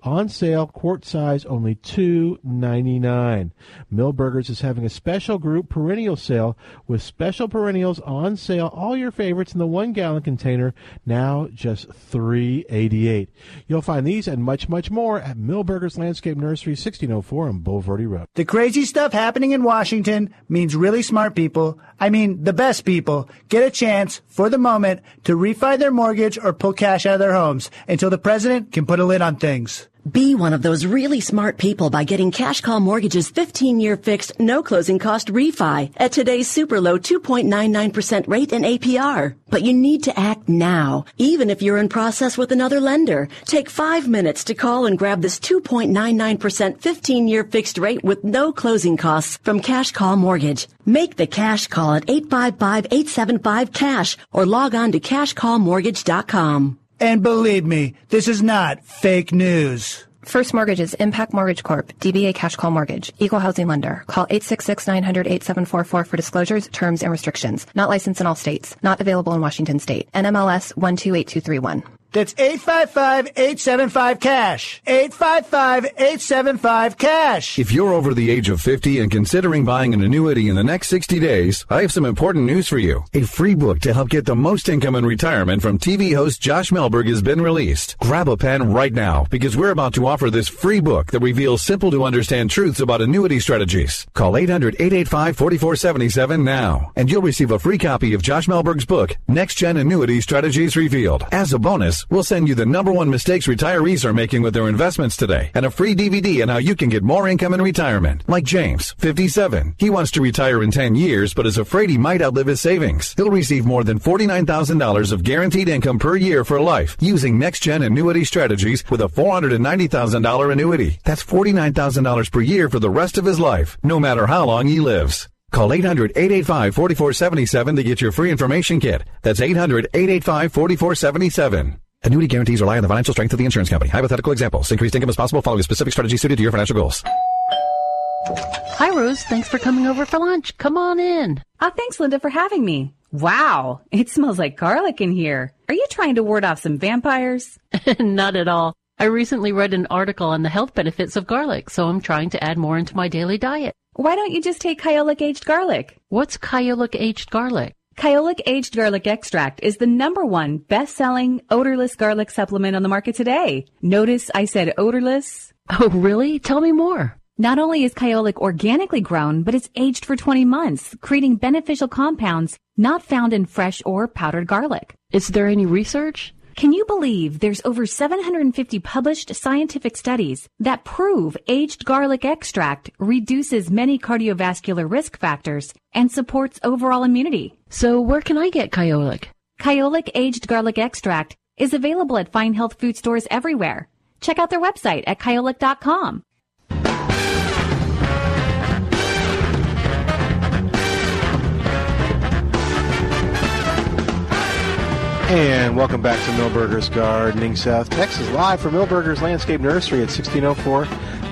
On sale, quart size, only two ninety nine. Milberger's is having a special group perennial sale with special perennials on sale. All your favorites in the one gallon container, now just three eighty eight. You'll find these and much, much more at Milberger's Landscape Nursery, sixteen oh four on Bulverde Road. The crazy stuff happening in Washington means really smart people, I mean the best people, get a chance, for the moment, to refi their mortgage or pull cash out of their homes until the president can put a lid on things. Be one of those really smart people by getting Cash Call Mortgage's 15 year fixed, no closing cost refi at today's super low 2.99% rate and APR. But you need to act now, even if you're in process with another lender. Take five minutes to call and grab this 2.99% 15 year fixed rate with no closing costs from Cash Call Mortgage. Make the cash call at 855-875-CASH or log on to cashcallmortgage.com. And believe me, this is not fake news. First Mortgages, Impact Mortgage Corp., DBA Cash Call Mortgage, Equal Housing Lender. Call 866-900-8744 for disclosures, terms, and restrictions. Not licensed in all states. Not available in Washington State. NMLS 128231. That's 855-875-CASH. 855-875-CASH. If you're over the age of 50 and considering buying an annuity in the next 60 days, I have some important news for you. A free book to help get the most income in retirement from TV host Josh Mellberg has been released. Grab a pen right now because we're about to offer this free book that reveals simple to understand truths about annuity strategies. Call 800-885-4477 now and you'll receive a free copy of Josh Mellberg's book, Next Gen Annuity Strategies Revealed. As a bonus, we'll send you the number one mistakes retirees are making with their investments today and a free DVD on how you can get more income in retirement. Like James, 57. He wants to retire in 10 years but is afraid he might outlive his savings. He'll receive more than $49,000 of guaranteed income per year for life using next gen annuity strategies with a $490,000 annuity. That's $49,000 per year for the rest of his life, no matter how long he lives. Call 800-885-4477 to get your free information kit. That's 800-885-4477. Annuity guarantees rely on the financial strength of the insurance company. Hypothetical examples. Increased income is possible following a specific strategy suited to your financial goals. Hi, Rose. Thanks for coming over for lunch. Come on in. Oh, thanks, Linda, for having me. Wow, it smells like garlic in here. Are you trying to ward off some vampires? Not at all. I recently read an article on the health benefits of garlic, so I'm trying to add more into my daily diet. Why don't you just take Kyolic aged garlic? What's Kyolic aged garlic? Kyolic aged garlic extract is the number one best-selling odorless garlic supplement on the market today. Notice I said odorless. Oh, really? Tell me more. Not only is Kyolic organically grown, but it's aged for 20 months, creating beneficial compounds not found in fresh or powdered garlic. Is there any research? Can you believe there's over 750 published scientific studies that prove aged garlic extract reduces many cardiovascular risk factors and supports overall immunity? So where can I get Kyolic? Kyolic aged garlic extract is available at fine health food stores everywhere. Check out their website at kyolic.com. And welcome back to Milberger's Gardening, South Texas, live from Milberger's Landscape Nursery at 1604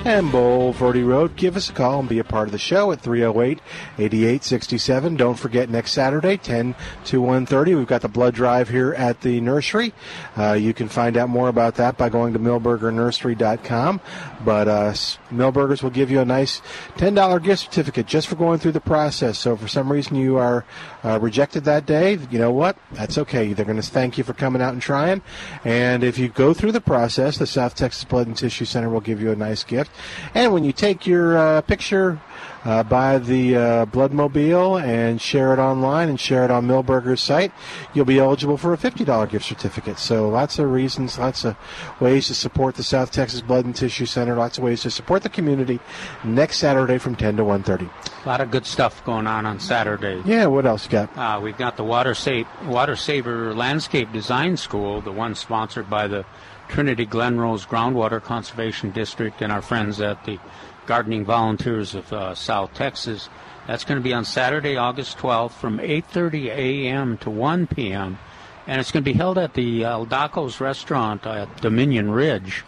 and Bulverde Road. Give us a call and be a part of the show at 308 8867. Don't forget next Saturday, 10 to 1.30, we've got the blood drive here at the nursery. Uh, you can find out more about that by going to milbergernursery.com. But uh, Milberger's will give you a nice $10 gift certificate just for going through the process. So for some reason you are uh, rejected that day, you know what? That's okay. They're going to thank you for coming out and trying. And if you go through the process, the South Texas Blood and Tissue Center will give you a nice gift. And when you take your uh, picture uh, buy the uh, Bloodmobile and share it online and share it on Milberger's site, you'll be eligible for a $50 gift certificate. So lots of reasons, lots of ways to support the South Texas Blood and Tissue Center, lots of ways to support the community next Saturday from 10 to 1.30. A lot of good stuff going on on Saturday. Yeah, what else you got? Uh, we've got the Water, Sa- Water Saver Landscape Design School, the one sponsored by the Trinity Glenrose Groundwater Conservation District and our friends at the Gardening Volunteers of uh, South Texas. That's going to be on Saturday, August 12th from 8:30 a.m. to 1 p.m. and it's going to be held at the Aldacos Restaurant at Dominion Ridge,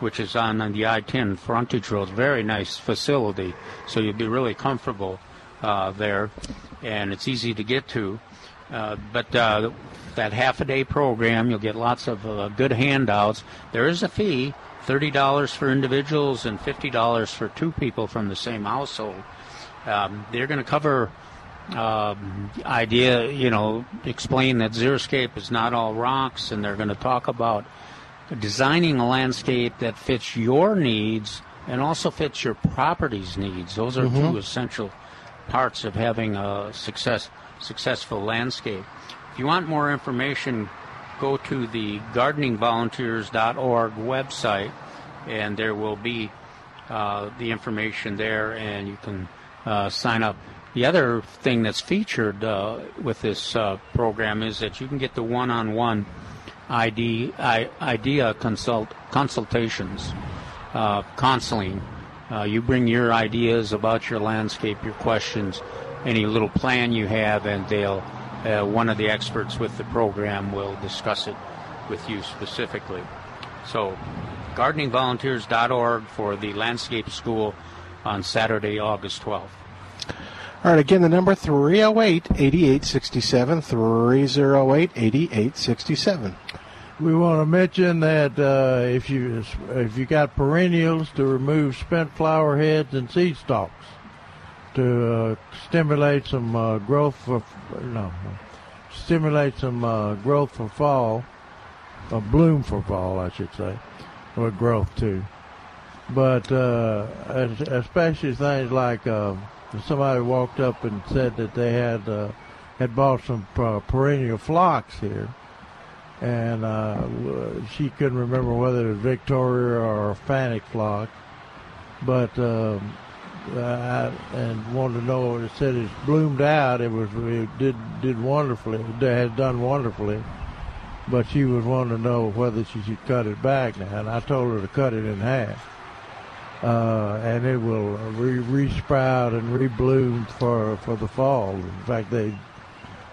which is on the I-10 frontage road. Very nice facility, so you'll be really comfortable uh, there, and it's easy to get to. Uh, but uh, that half a day program, you'll get lots of uh, good handouts. There is a fee, $30 for individuals and $50 for two people from the same household. Um, they're going to cover um, idea, you know, explain that xeriscape is not all rocks, and they're going to talk about designing a landscape that fits your needs and also fits your property's needs. Those are Mhm. two essential parts of having a success successful landscape. If you want more information, go to the gardeningvolunteers.org website, and there will be uh, the information there, and you can uh, sign up. The other thing that's featured uh, with this uh, program is that you can get the one-on-one idea consult consultations, uh, counseling. Uh, you bring your ideas about your landscape, your questions, any little plan you have, and they'll uh, one of the experts with the program will discuss it with you specifically. So, gardeningvolunteers.org for the landscape school on Saturday, August 12th. All right, again, the number 308 8867, 308 8867. We want to mention that uh, if you if you got perennials, to remove spent flower heads and seed stalks to uh, stimulate some uh, growth for no, stimulate some uh, growth for fall, a bloom for fall, I should say, or growth too. But especially things like somebody walked up and said that they had had bought some perennial phlox here and uh, she couldn't remember whether it was Victoria or Fanick flock, but um, I, and wanted to know. It said it's bloomed out. It was it did did wonderfully. It had done wonderfully, but she was wanting to know whether she should cut it back now, and I told her to cut it in half. Uh, and it will re resprout and rebloom for for the fall. In fact, they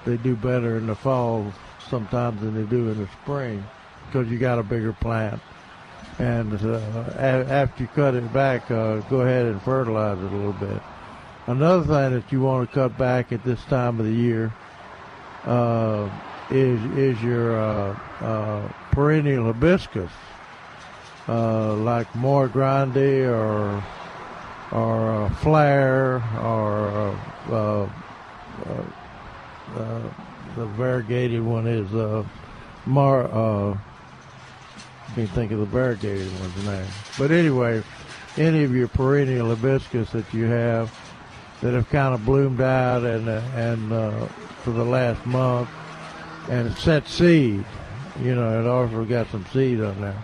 they do better in the fall sometimes than they do in the spring because you got a bigger plant. And uh, after you cut it back, uh, go ahead and fertilize it a little bit. Another thing that you want to cut back at this time of the year uh, is is your perennial hibiscus, like Moy Grande or or uh, Flare or uh, uh, uh, uh, the variegated one is uh, Mar. Can't think of the variegated one's name. But anyway, any of your perennial hibiscus that you have that have kind of bloomed out and uh, and uh, for the last month and set seed, you know, it also got some seed on there.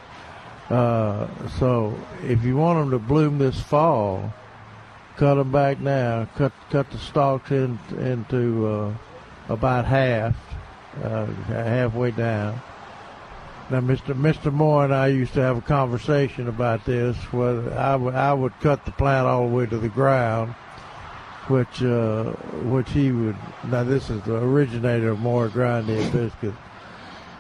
Uh, so if you want them to bloom this fall, cut them back now. Cut cut the stalks in, into uh, about half, uh, halfway down. Now, Mr. Mr. Moore and I used to have a conversation about this. Whether I would I would cut the plant all the way to the ground, which uh, which he would. Now, this is the originator of Moy Grande hibiscus,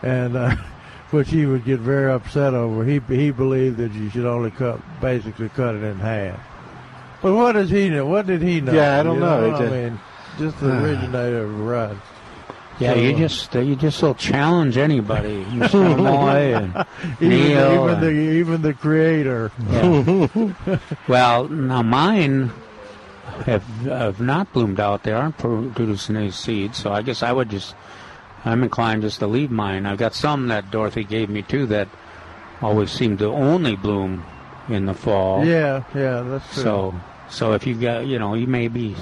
and uh, which he would get very upset over. He he believed that you should only cut basically cut it in half. But what does he know? What did he know? Yeah, I don't You know. It I just- mean, just the originator of Rudd. Yeah, So- you just you just will challenge anybody. You and even, Neil. even the even the creator. Yeah. well, now mine have have not bloomed out. They aren't producing any seeds, so I guess I would just. I'm inclined just to leave mine. I've got some that Dorothy gave me too that always seem to only bloom in the fall. yeah, yeah, that's true. So, so if you got, you know, you may be,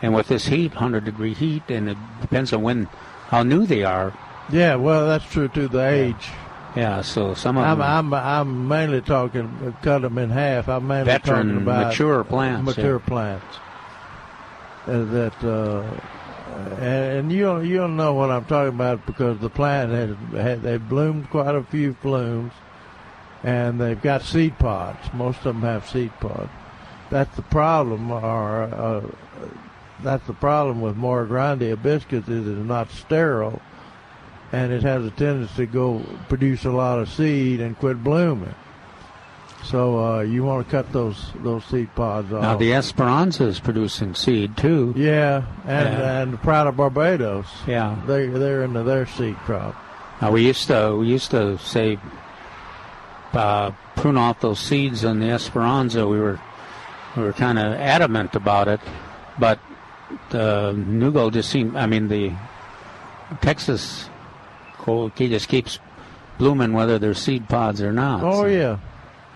and with this heat, hundred degree heat, and it depends on when, how new they are. yeah, well, that's true too. The age. Yeah. So some of I'm, them, I'm I'm mainly talking cut them in half. I'm mainly Veteran, talking about mature plants, Mature yeah. plants. Uh, that uh, and, and you don't, you don't know what I'm talking about because the plant has had they've bloomed quite a few blooms, and they've got seed pods. Most of them have seed pods. That's the problem. Or uh, that's the problem with Moy Grande hibiscus is it's not sterile and it has a tendency to go produce a lot of seed and quit blooming. So uh, you want to cut those those seed pods off. now the Esperanza is producing seed too. yeah, and Yeah. and Pride of Barbados. Yeah. they they're into their seed crop. Now we used to we used to say uh, prune off those seeds on the Esperanza. We were we were kind of adamant about it, but the Nugo just seemed. I mean the Texas he just keeps blooming whether there's seed pods or not. Oh So, yeah,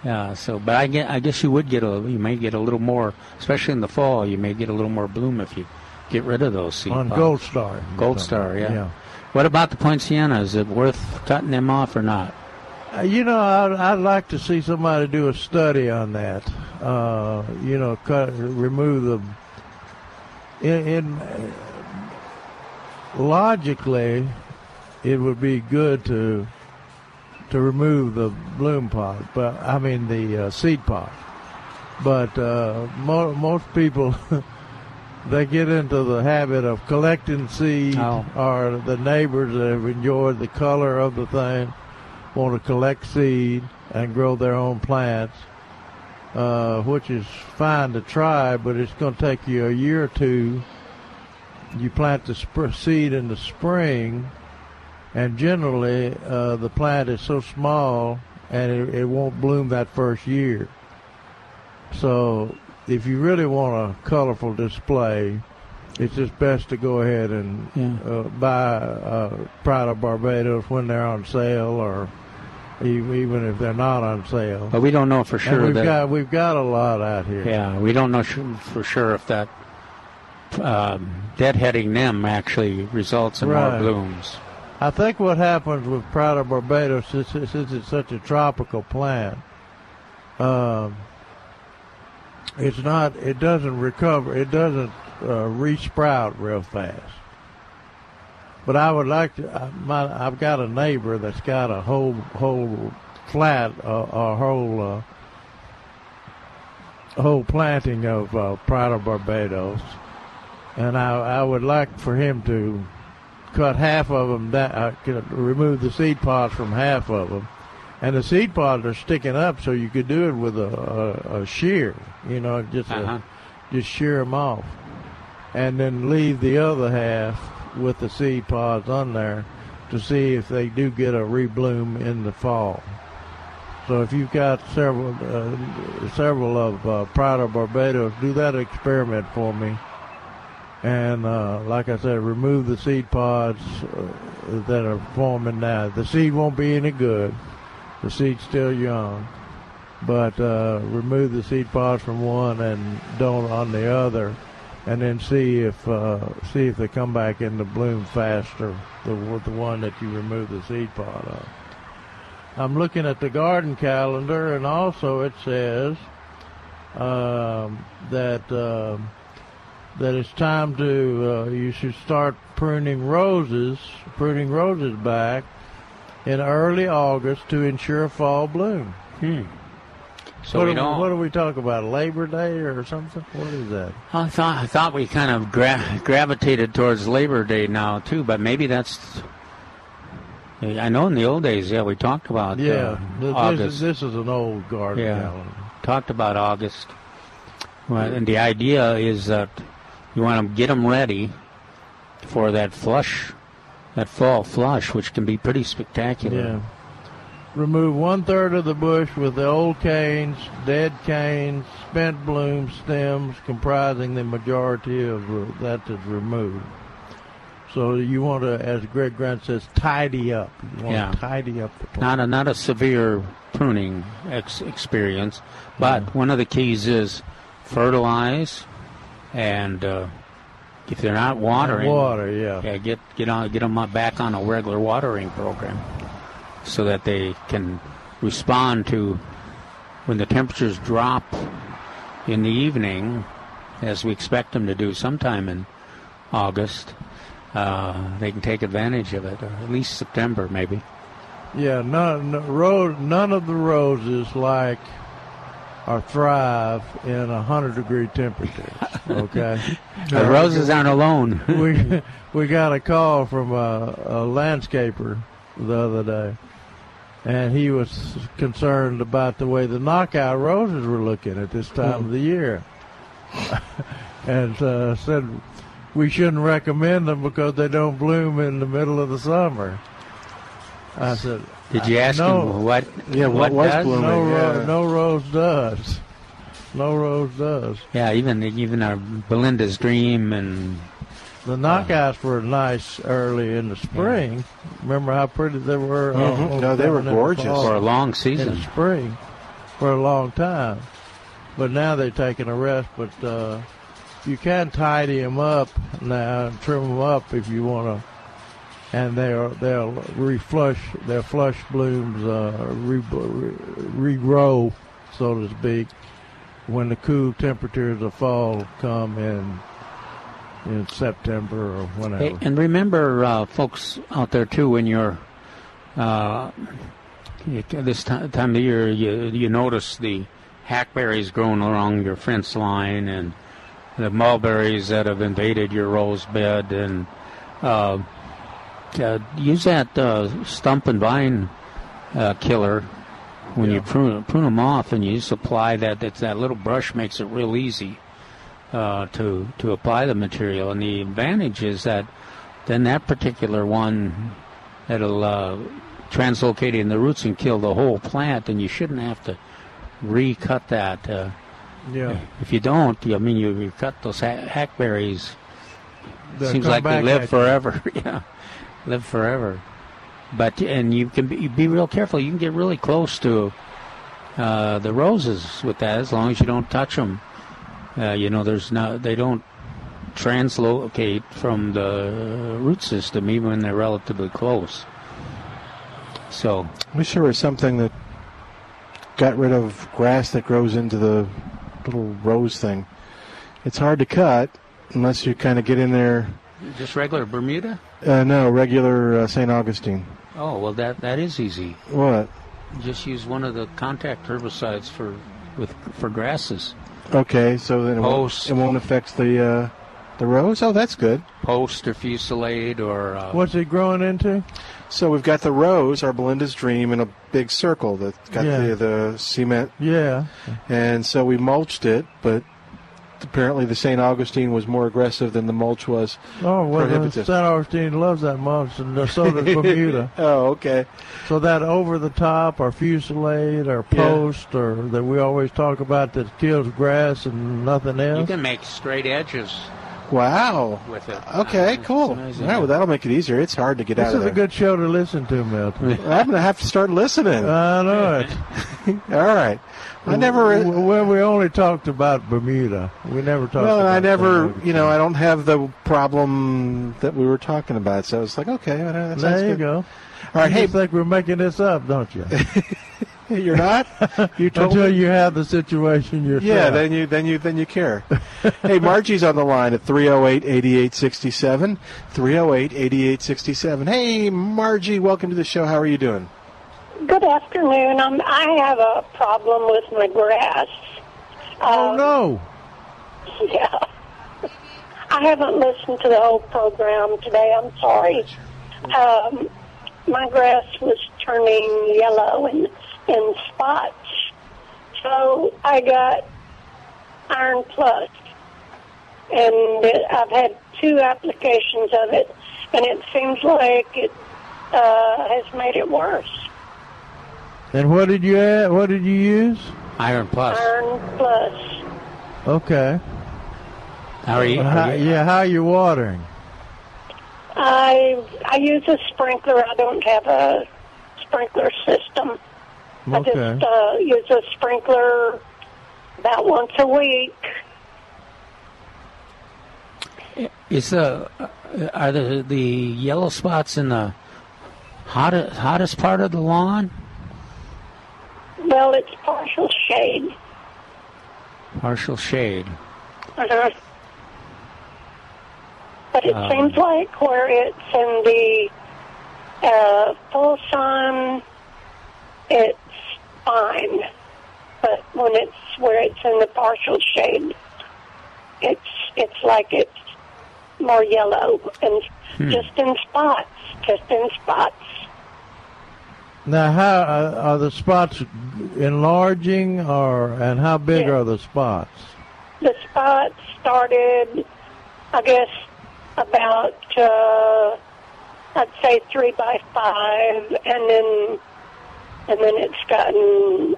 yeah. So, but I get I guess you would get a you may get a little more, especially in the fall. You may get a little more bloom if you get rid of those seed on pods. Gold Star. Gold Star, yeah. Yeah. What about the Poinciana? Is it worth cutting them off or not? Uh, You know, I'd, I'd like to see somebody do a study on that. Uh, you know, cut, remove the. In, in logically, it would be good to to remove the bloom pod, but I mean the uh, seed pod. But uh, mo- most people. They get into the habit of collecting seed, Oh. or the neighbors that have enjoyed the color of the thing want to collect seed and grow their own plants, uh, which is fine to try, but it's going to take you a year or two. You plant the sp- seed in the spring, and generally uh, the plant is so small and it, it won't bloom that first year. So, if you really want a colorful display, it's just best to go ahead and Yeah. uh, buy uh, Pride of Barbados when they're on sale, or even, if they're not on sale. But we don't know for sure and we've that. got we've got a lot out here. yeah, we don't know for sure if that um, deadheading them actually results in more blooms. I think what happens with of Barbados, since, since it's such a tropical plant, um, it's not. It doesn't recover. It doesn't uh, resprout real fast. But I would like to. I, my, I've got a neighbor that's got a whole whole flat, uh, a whole uh, a whole planting of uh, Pride of Barbados, and I I would like for him to cut half of them down, uh, could remove the seed pods from half of them. And the seed pods are sticking up, so you could do it with a, a, a shear, you know, just Uh-huh. just shear them off, and then leave the other half with the seed pods on there to see if they do get a rebloom in the fall. So if you've got several uh, several of uh, of Barbados, do that experiment for me. And uh, like I said, remove the seed pods uh, that are forming now. The seed won't be any good. The seed's still young. But uh, remove the seed pods from one and don't on the other, and then see if uh, see if they come back into bloom faster. The the one that you remove the seed pod of. I'm looking at the garden calendar, and also it says um, that um, that it's time to uh, you should start pruning roses, pruning roses back in early August to ensure fall bloom. Hmm. So what, we do, what do we talk about? Labor Day or something? What is that? I thought I thought we kind of gra- gravitated towards Labor Day now too, but maybe that's I know in the old days, yeah, we talked about Yeah, uh, this, August. is, this is an old garden yeah, calendar. talked about August. Well, and the idea is that you want to get them ready for that flush, that fall flush, which can be pretty spectacular. Yeah. Remove one third of the bush with the old canes, dead canes, spent bloom stems comprising the majority of re- that is removed. So you want to, as Greg Grant says, tidy up. You want Yeah. to tidy up the plant. Not a not a severe pruning ex- experience, but one of the keys is fertilize, and uh, if they're not watering, water, yeah. yeah, get get on get them back on a regular watering program, so that they can respond to when the temperatures drop in the evening, as we expect them to do sometime in August. Uh, they can take advantage of it, or at least September maybe. Yeah, none, no, ro- none of the roses like or thrive in a hundred degree temperatures. Okay, The roses aren't alone. we we got a call from a, a landscaper the other day, and he was concerned about the way the knockout roses were looking at this time of the year, and uh, said we shouldn't recommend them because they don't bloom in the middle of the summer. I said, Did you ask no, him what? Yeah, what does? No, ro- no rose does. No rose does. Yeah, even even our Belinda's Dream and The knockouts were nice early in the spring. Remember how pretty they were? Mhm. almost No, they were down the gorgeous. For a long In season. the spring, for a long time. But now they're taking a rest. But uh, you can tidy them up now and trim them up if you want to. And they'll they'll reflush their flush blooms uh, re, re, regrow, so to speak, when the cool temperatures of fall come in in September or whatever. Hey, and remember, uh, folks out there too, when you're uh, this ti- time of the year, you you notice the hackberries growing along your fence line and the mulberries that have invaded your rose bed, and uh, uh, use that uh, stump and vine uh, killer when you prune prune them off, and you just apply that. That that little brush makes it real easy uh, to to apply the material. And the advantage is that then that particular one that'll uh, translocate in the roots and kill the whole plant, and you shouldn't have to recut that. Uh, Yeah. If you don't, I mean, you, you cut those ha- hackberries. They'll seems like they live forever. yeah, live forever. But and you can be, you be real careful. You can get really close to uh, the roses with that, as long as you don't touch them. Uh, you know, there's no they don't translocate from the root system even when they're relatively close. So Wish there was something that got rid of grass that grows into the little rose thing. It's hard to cut unless you kind of get in there. just regular Bermuda. Uh, no, regular uh, St. Augustine. Oh well, that that is easy. What? Just use one of the contact herbicides for with for grasses. Okay, so then it won't, it won't affect the uh, the rose. Oh, that's good. Poast or Fusilade or uh, What's it growing into? So we've got the rose, our Belinda's Dream, in a big circle that got Yeah. the the cement. Yeah. And so we mulched it, but apparently the St. Augustine was more aggressive than the mulch was Oh, well, prohibitive. St. Augustine loves that mulch, and so does Bermuda. oh, okay. So that over the top or Fusilade or Yeah. Poast or that we always talk about that kills grass and nothing else. you can make straight edges Wow. with it. Okay, cool. All amazing. right, well, that'll make it easier. It's hard to get This out of this is a good show to listen to, Milton. I'm going to have to start listening. I know it. All right. I never. Well, we only talked about Bermuda. We never talked. Well, and I never, St. you know, I don't have the problem that we were talking about. So it's like, okay, that There you good. go. All right, you hey, think we're making this up, don't you? you're not. You Until me. you have the situation yourself. Yeah, then you then you then you care. hey, Margie's on the line at 308-8867. 308-8867. Hey, Margie, welcome to the show. How are you doing? Good afternoon. Um, I have a problem with my grass. Oh no! Yeah. I haven't listened to the whole program today. I'm sorry. Um, my grass was turning yellow and in spots. So I got Iron Plus, and it, I've had two applications of it, and it seems like it uh, has made it worse. And what did you add? What did you use? Iron Plus. Iron Plus. Okay. How are you? How- yeah, how are you watering? I I use a sprinkler. I don't have a sprinkler system. Okay. I just uh, use a sprinkler about once a week. Is the are the the yellow spots in the hottest hottest part of the lawn? Well, it's partial shade. Partial shade. Uh-huh. But it Um, seems like where it's in the uh, full sun, it's fine. But when it's where it's in the partial shade, it's it's like it's more yellow and Hmm. just in spots, just in spots. Now, how uh, are the spots enlarging, or and how big are the spots? The spots started, I guess, about uh, I'd say three by five, and then and then it's gotten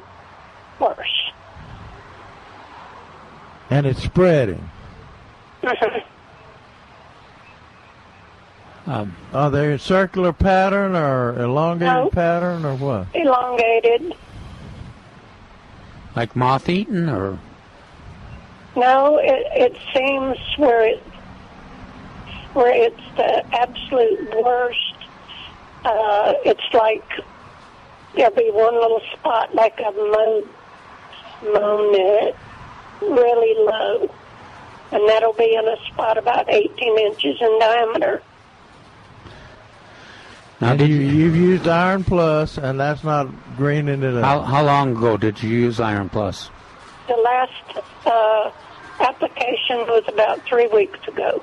worse. And it's spreading. Um, Are they a circular pattern or elongated No. pattern or what? Elongated. Like moth eaten or No, it, it seems where it where it's the absolute worst. Uh, it's like there'll be one little spot like I've mown, mown it really low, and that'll be in a spot about 18 inches in diameter. And you, you've used Iron Plus, and that's not greening it how up. how long ago did you use Iron Plus? The last uh, application was about three weeks ago.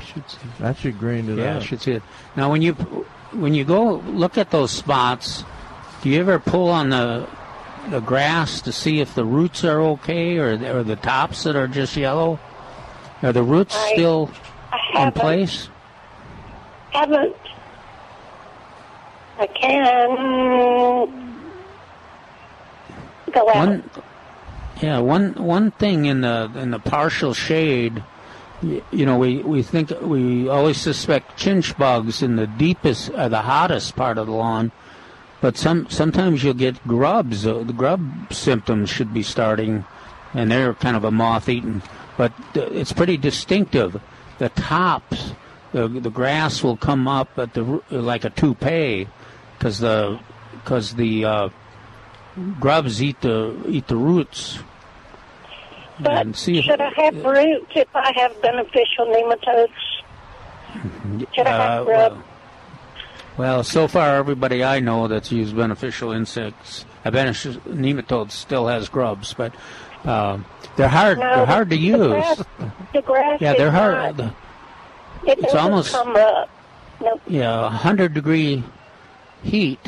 Should see. That should green it Yeah, I up. should see it. Now, when you when you go look at those spots, do you ever pull on the the grass to see if the roots are okay, or or the tops that are just yellow? Are the roots I- still I in place? Haven't. I can out. One, yeah, one one thing in the in the partial shade, you know, we we think we always suspect chinch bugs in the deepest, uh, the hottest part of the lawn, but some sometimes you'll get grubs. Uh, the grub symptoms should be starting, and they're kind of a moth-eaten, but uh, it's pretty distinctive. The tops, the the grass will come up at the like a toupee, because the because the uh, grubs eat the eat the roots. and see if, Should I have roots if I have beneficial nematodes? Should I have uh, grub? well, well, so far everybody I know that's used beneficial insects, uh, beneficial nematodes still has grubs, but uh, they're hard. No, they're hard to the use. grass- the grass yeah, is they're hard. not- It it's almost- come up. Nope. Yeah, a hundred degree heat.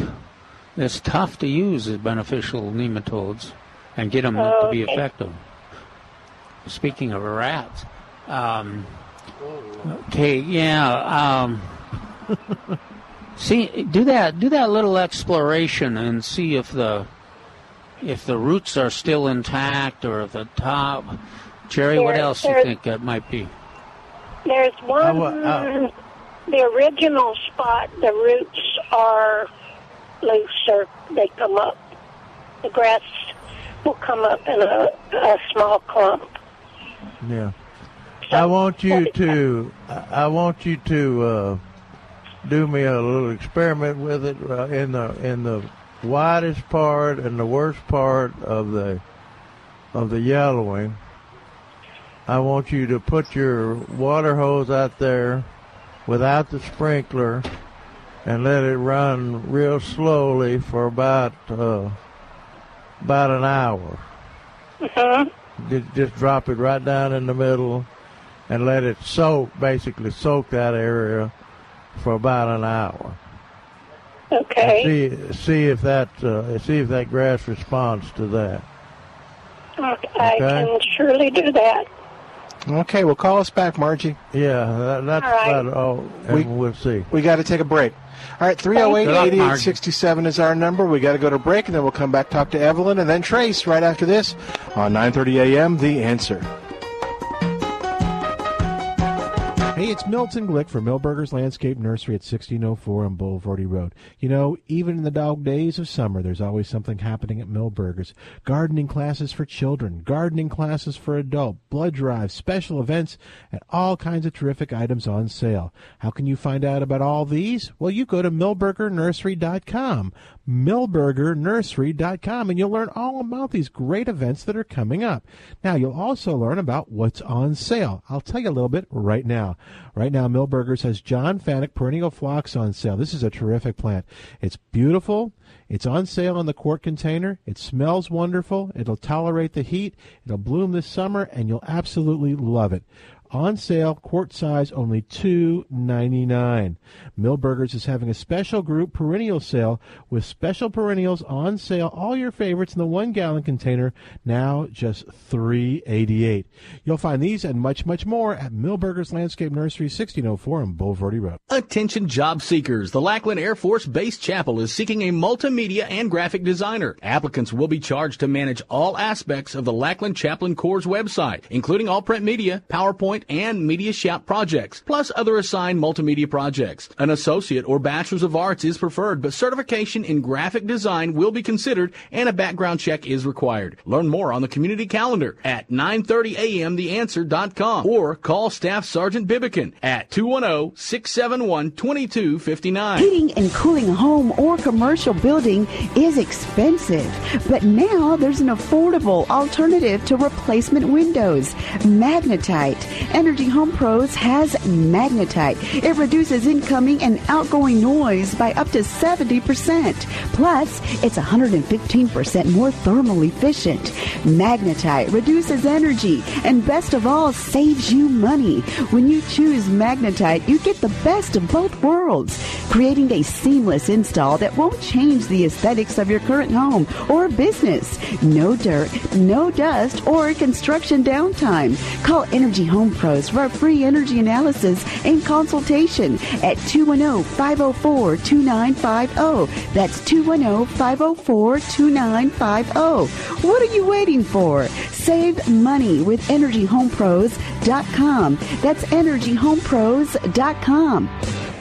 It's tough to use as beneficial nematodes and get them to be Okay. effective. Speaking of rats, um, okay, yeah. Um, see, do that. Do that little exploration and see if the if the roots are still intact or if the top. Jerry, what There- else you think that might be? There's one. uh, the original spot, the roots are looser. They come up. The grass will come up in a, a small clump. Yeah. I want you to. I I want you to uh, do me a little experiment with it uh, in the in the widest part and the worst part of the of the yellowing. I want you to put your water hose out there without the sprinkler and let it run real slowly for about uh, about an hour. Mm-hmm. Just, just drop it right down in the middle and let it soak, basically soak that area for about an hour. Okay. See, see if that uh, see if that grass responds to that. Okay, I can surely do that. Okay, well, call us back, Margie. Yeah, that, that's All right. about all. We- we'll see. We got to take a break. All right, 308 8867 is our number. We got to go to break, and then we'll come back, talk to Evelyn, and then Trace right after this on 9:30 a.m. The Answer. It's Milton Glick from Milberger's Landscape Nursery at 1604 on Bulverde Road. You know, even in the dog days of summer, there's always something happening at Milberger's. Gardening classes for children, gardening classes for adults, blood drives, special events, and all kinds of terrific items on sale. How can you find out about all these? Well, you go to milbergernursery.com, milbergernursery.com, and you'll learn all about these great events that are coming up. Now, you'll also learn about what's on sale. I'll tell you a little bit right now. Right now, Milberger's has John Fanick perennial phlox on sale. This is a terrific plant. It's beautiful. It's on sale in the quart container. It smells wonderful. It'll tolerate the heat. It'll bloom this summer, and you'll absolutely love it. On sale, quart size only two ninety nine. Milberger's is having a special group perennial sale with special perennials on sale. All your favorites in the one gallon container now just three eighty eight. You'll find these and much much more at Milberger's Landscape Nursery, sixteen oh four on Bulverde Road. Attention job seekers. The Lackland Air Force Base Chapel is seeking a multimedia and graphic designer. Applicants will be charged to manage all aspects of the Lackland Chaplain Corps website, including all print media, PowerPoint, and Media Shop projects, plus other assigned multimedia projects. An associate or bachelor's of arts is preferred, but certification in graphic design will be considered and a background check is required. Learn more on the community calendar at 9:30 a.m. theanswer.com or call Staff Sergeant Bibikin at oh, 210-671-2259. Heating and cooling a home or commercial building is expensive, but now there's an affordable alternative to replacement windows. Magnetite. Energy Home Pros has Magnetite. It reduces incoming and outgoing noise by up to 70%. Plus, it's 115% more thermal efficient. Magnetite reduces energy and best of all saves you money. When you choose Magnetite, you get the best of both worlds, creating a seamless install that won't change the aesthetics of your current home or business. No dirt, no dust, or construction downtime. Call Energy Home Pros for a free energy analysis and consultation at 210-504-2950. That's 210-504-2950. What are you waiting for? Save money with EnergyHomePros.com. That's EnergyHomePros.com.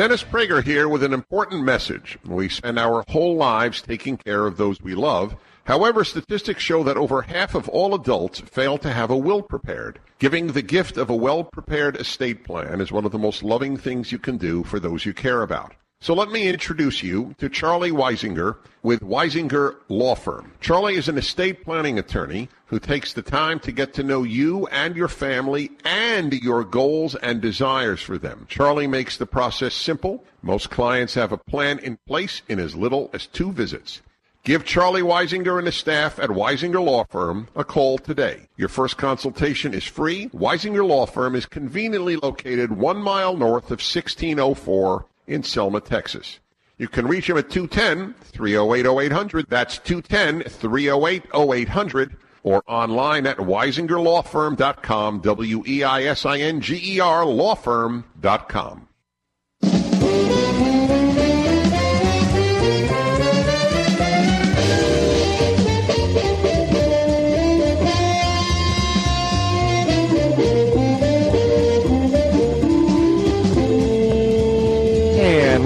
Dennis Prager here with an important message. We spend our whole lives taking care of those we love. However, statistics show that over half of all adults fail to have a will prepared. Giving the gift of a well prepared estate plan is one of the most loving things you can do for those you care about. So let me introduce you to Charlie Weisinger with Weisinger Law Firm. Charlie is an estate planning attorney who takes the time to get to know you and your family and your goals and desires for them. Charlie makes the process simple. Most clients have a plan in place in as little as two visits. Give Charlie Weisinger and his staff at Weisinger Law Firm a call today. Your first consultation is free. Weisinger Law Firm is conveniently located one mile north of 1604 in Selma, Texas. You can reach him at 210-308-0800. That's 210-308-0800 or online at weisingerlawfirm.com, E W-E-I-S-I-N-G-E-R lawfirm.com.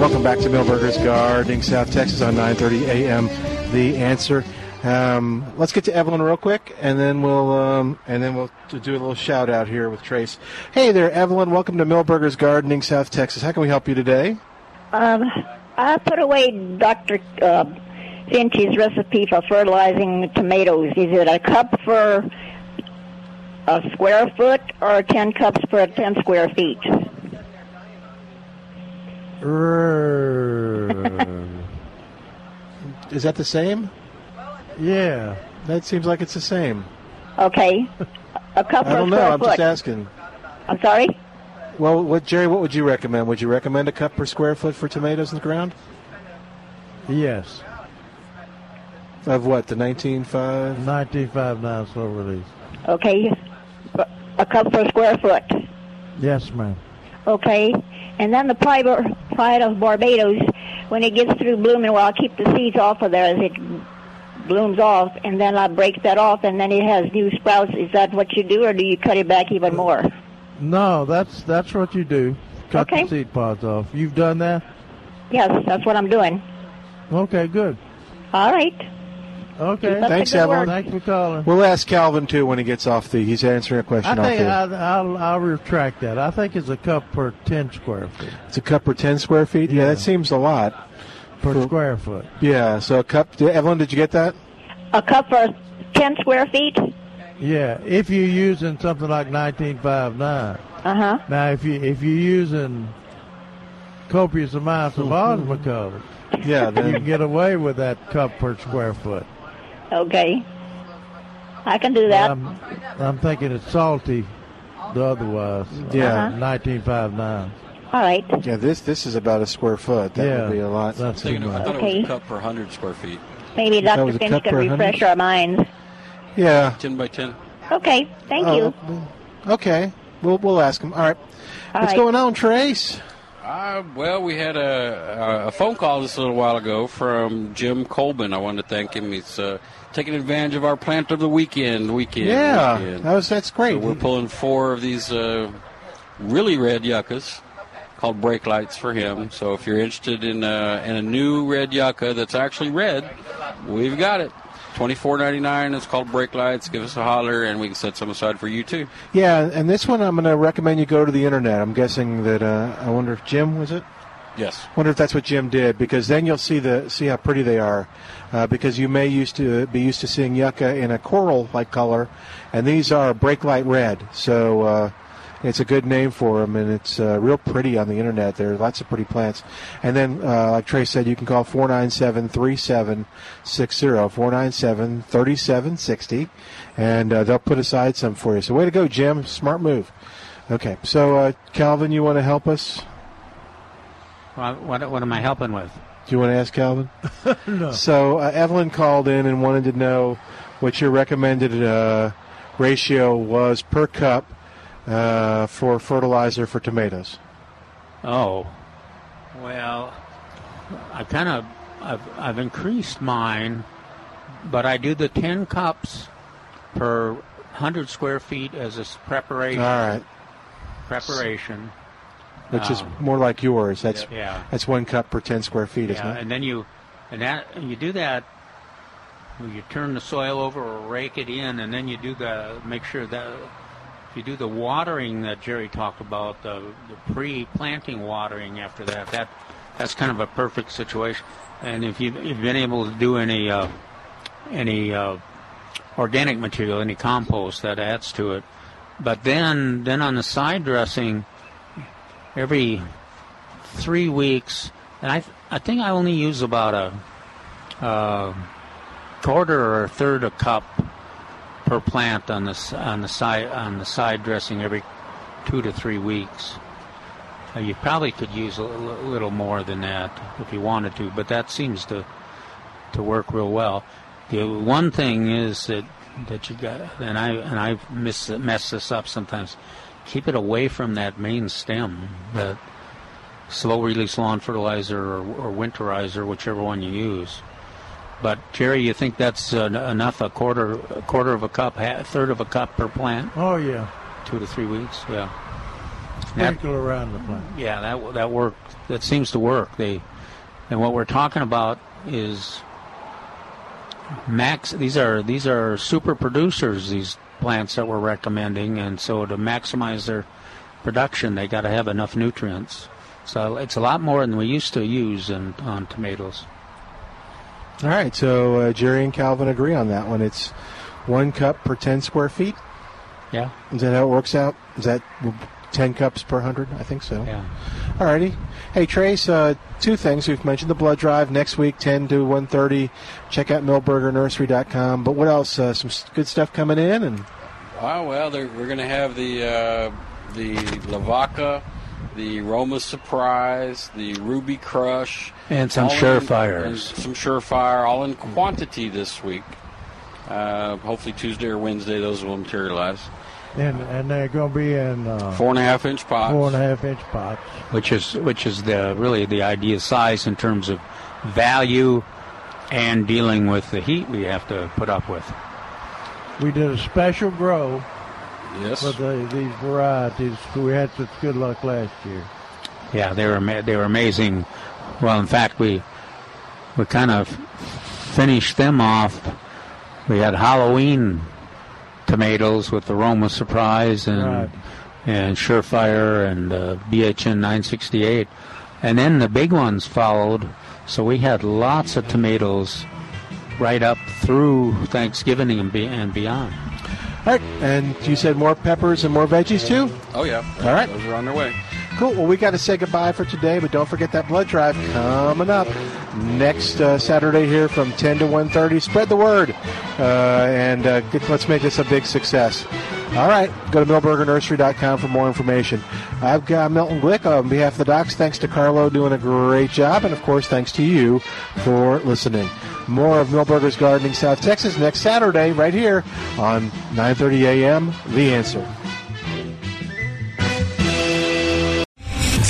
welcome back to Milberger's Gardening, South Texas on 9:30 a.m. The answer. Um, let's get to Evelyn real quick, and then we'll um, and then we'll do a little shout out here with Trace. Hey there, Evelyn. Welcome to Milberger's Gardening, South Texas. How can we help you today? Um, I put away Dr. Uh, Finch's recipe for fertilizing tomatoes. Is it a cup for a square foot or 10 cups for 10 square feet? Is that the same? Yeah. That seems like it's the same. Okay. A cup I don't know. square I'm foot. just asking. I'm sorry? Well, what Jerry? What would you recommend? Would you recommend a cup per square foot for tomatoes in the ground? Yes. Of what? The 19.5? 19.5 9 slow release. Okay. A cup per square foot. Yes, ma'am. Okay. And then the pride, pride of Barbados, when it gets through blooming, well, I'll keep the seeds off of there as it blooms off, and then I break that off, and then it has new sprouts. Is that what you do, or do you cut it back even uh, more? No, that's that's what you do. Cut Okay. the seed pods off. You've done that? Yes, that's what I'm doing. Okay, good. All right. Okay. Keep Thanks, Evelyn. work. Thanks for calling. We'll ask Calvin too when he gets off the. He's answering a question off think the. I, I'll, I'll retract that. I think it's a cup per 10 square feet. It's a cup per 10 square feet. Yeah, that seems a lot. Per For- square foot. Yeah, so a cup. Evelyn, did you get that? A cup for 10 square feet? Yeah, if you're using something like 1959. Uh-huh. Now, if you if you're using copious amounts of osmocote, yeah, then you can get away with that cup per square foot. Okay. I can do that. I'm, I'm thinking it's salty, the otherwise. Yeah. Uh-huh. 1959. All right. Yeah, this this is about a square foot. That Yeah, would be a lot. that's Thinking of- I thought it Okay. was a cup per 100 square feet. Maybe That Dr. was Finch cup can refresh hundred? our minds. Yeah. 10 by 10. Okay. Thank Oh, you. Okay, we'll we'll ask him. All right. All What's right. going on, Trace? Uh, well, we had a, a, phone call just a little while ago from Jim Colbin. I wanted to thank him. He's uh, taking advantage of our plant of the weekend. Weekend. Yeah, weekend. that was that's great. So we're pulling four of these uh, really red yuccas called brake lights for him. So if you're interested in uh, in a new red yucca that's actually red, we've got it. Twenty four ninety nine. It's called brake lights. Give us a holler, and we can set some aside for you too. Yeah, and this one I'm going to recommend you go to the internet. I'm guessing that uh, I wonder if Jim was it. Yes. Wonder if that's what Jim did because then you'll see the see how pretty they are. Uh, because you may used to be used to seeing yucca in a coral like color, and these are brake light red. So uh, it's a good name for them, and it's uh, real pretty on the internet. There are lots of pretty plants. And then, uh, like Trey said, you can call 497 3760, 497 3760, and uh, they'll put aside some for you. So, way to go, Jim. Smart move. Okay, so uh, Calvin, you want to help us? What, what, what am I helping with? Do you want to ask Calvin? no. So uh, Evelyn called in and wanted to know what your recommended uh, ratio was per cup uh, for fertilizer for tomatoes. Oh, well, I kind of I've, I've increased mine, but I do the ten cups per hundred square feet as a preparation. All right, Preparation. which is Um, more like yours. That's Yeah. that's one cup per ten square feet, isn't Yeah, it? and then you, and that and you do that. You turn the soil over or rake it in, and then you do the make sure that you do the watering that Jerry talked about, the, the pre-planting watering after that, that that's kind of a perfect situation. And if you you've been able to do any uh, any uh, organic material, any compost, that adds to it. But then then on the side dressing, every three weeks, and I I think I only use about a, a quarter or a third a cup per plant on the on the side on the side dressing every two to three weeks. Uh, you probably could use a, little more than that if you wanted to, but that seems to to work real well. The one thing is that that you got, and I and I miss mess this up sometimes. Keep it away from that main stem, that slow release lawn fertilizer or, or winterizer, whichever one you use. But Jerry, you think that's uh, enough? A quarter, a quarter of a cup, a third of a cup per plant? Oh yeah. Two to three weeks. Yeah. That- Sprinkle around the plant. yeah, that that work. That seems to work. They, and what we're talking about is max. These are these are super producers. These plants that we're recommending, and so to maximize their production, they got to have enough nutrients. So it's a lot more than we used to use in, on tomatoes. All right, so uh, Jerry and Calvin agree on that one. It's one cup per 10 square feet. Yeah. Is that how it works out? Is that 10 cups per 100? I think so. Yeah. All righty. Hey, Trace, uh, two things. We've mentioned the blood drive next week, 10 to 1.30. Check out milbergernursery.com. But what else? Uh, some good stuff coming in? and Oh well, we're going to have the uh, the Lavaca, the Roma Surprise, the Ruby Crush, And some all in- Surefires. and some Surefire, all in quantity this week. Uh, hopefully Tuesday or Wednesday, those will materialize. And and they're going to be in uh, Four and a half inch pots. Four and a half inch pots. which is which is the really the ideal size in terms of value and dealing with the heat we have to put up with. We did a special grow Yes. for the, these varieties. We had such good luck last year. Yeah, they were they were amazing. Well, in fact, we we kind of finished them off. We had Halloween tomatoes with the Roma Surprise and Right. and Surefire and uh, BHN 968, and then the big ones followed. So we had lots of tomatoes right up through Thanksgiving and, be- and beyond. All right, and you said more peppers and more veggies too? Oh yeah. All right. Those are on their way. Cool. Well, we got to say goodbye for today, but don't forget that blood drive coming up next uh, Saturday here from 10 to 1.30. Spread the word, uh, and uh, get, let's make this a big success. All right, go to milbergernursery.com for more information. I've got Milton Glick on behalf of the docs. Thanks to Carlo doing a great job, and of course, thanks to you for listening. More of Milberger's Gardening South Texas next Saturday right here on 9:30 a.m. The Answer.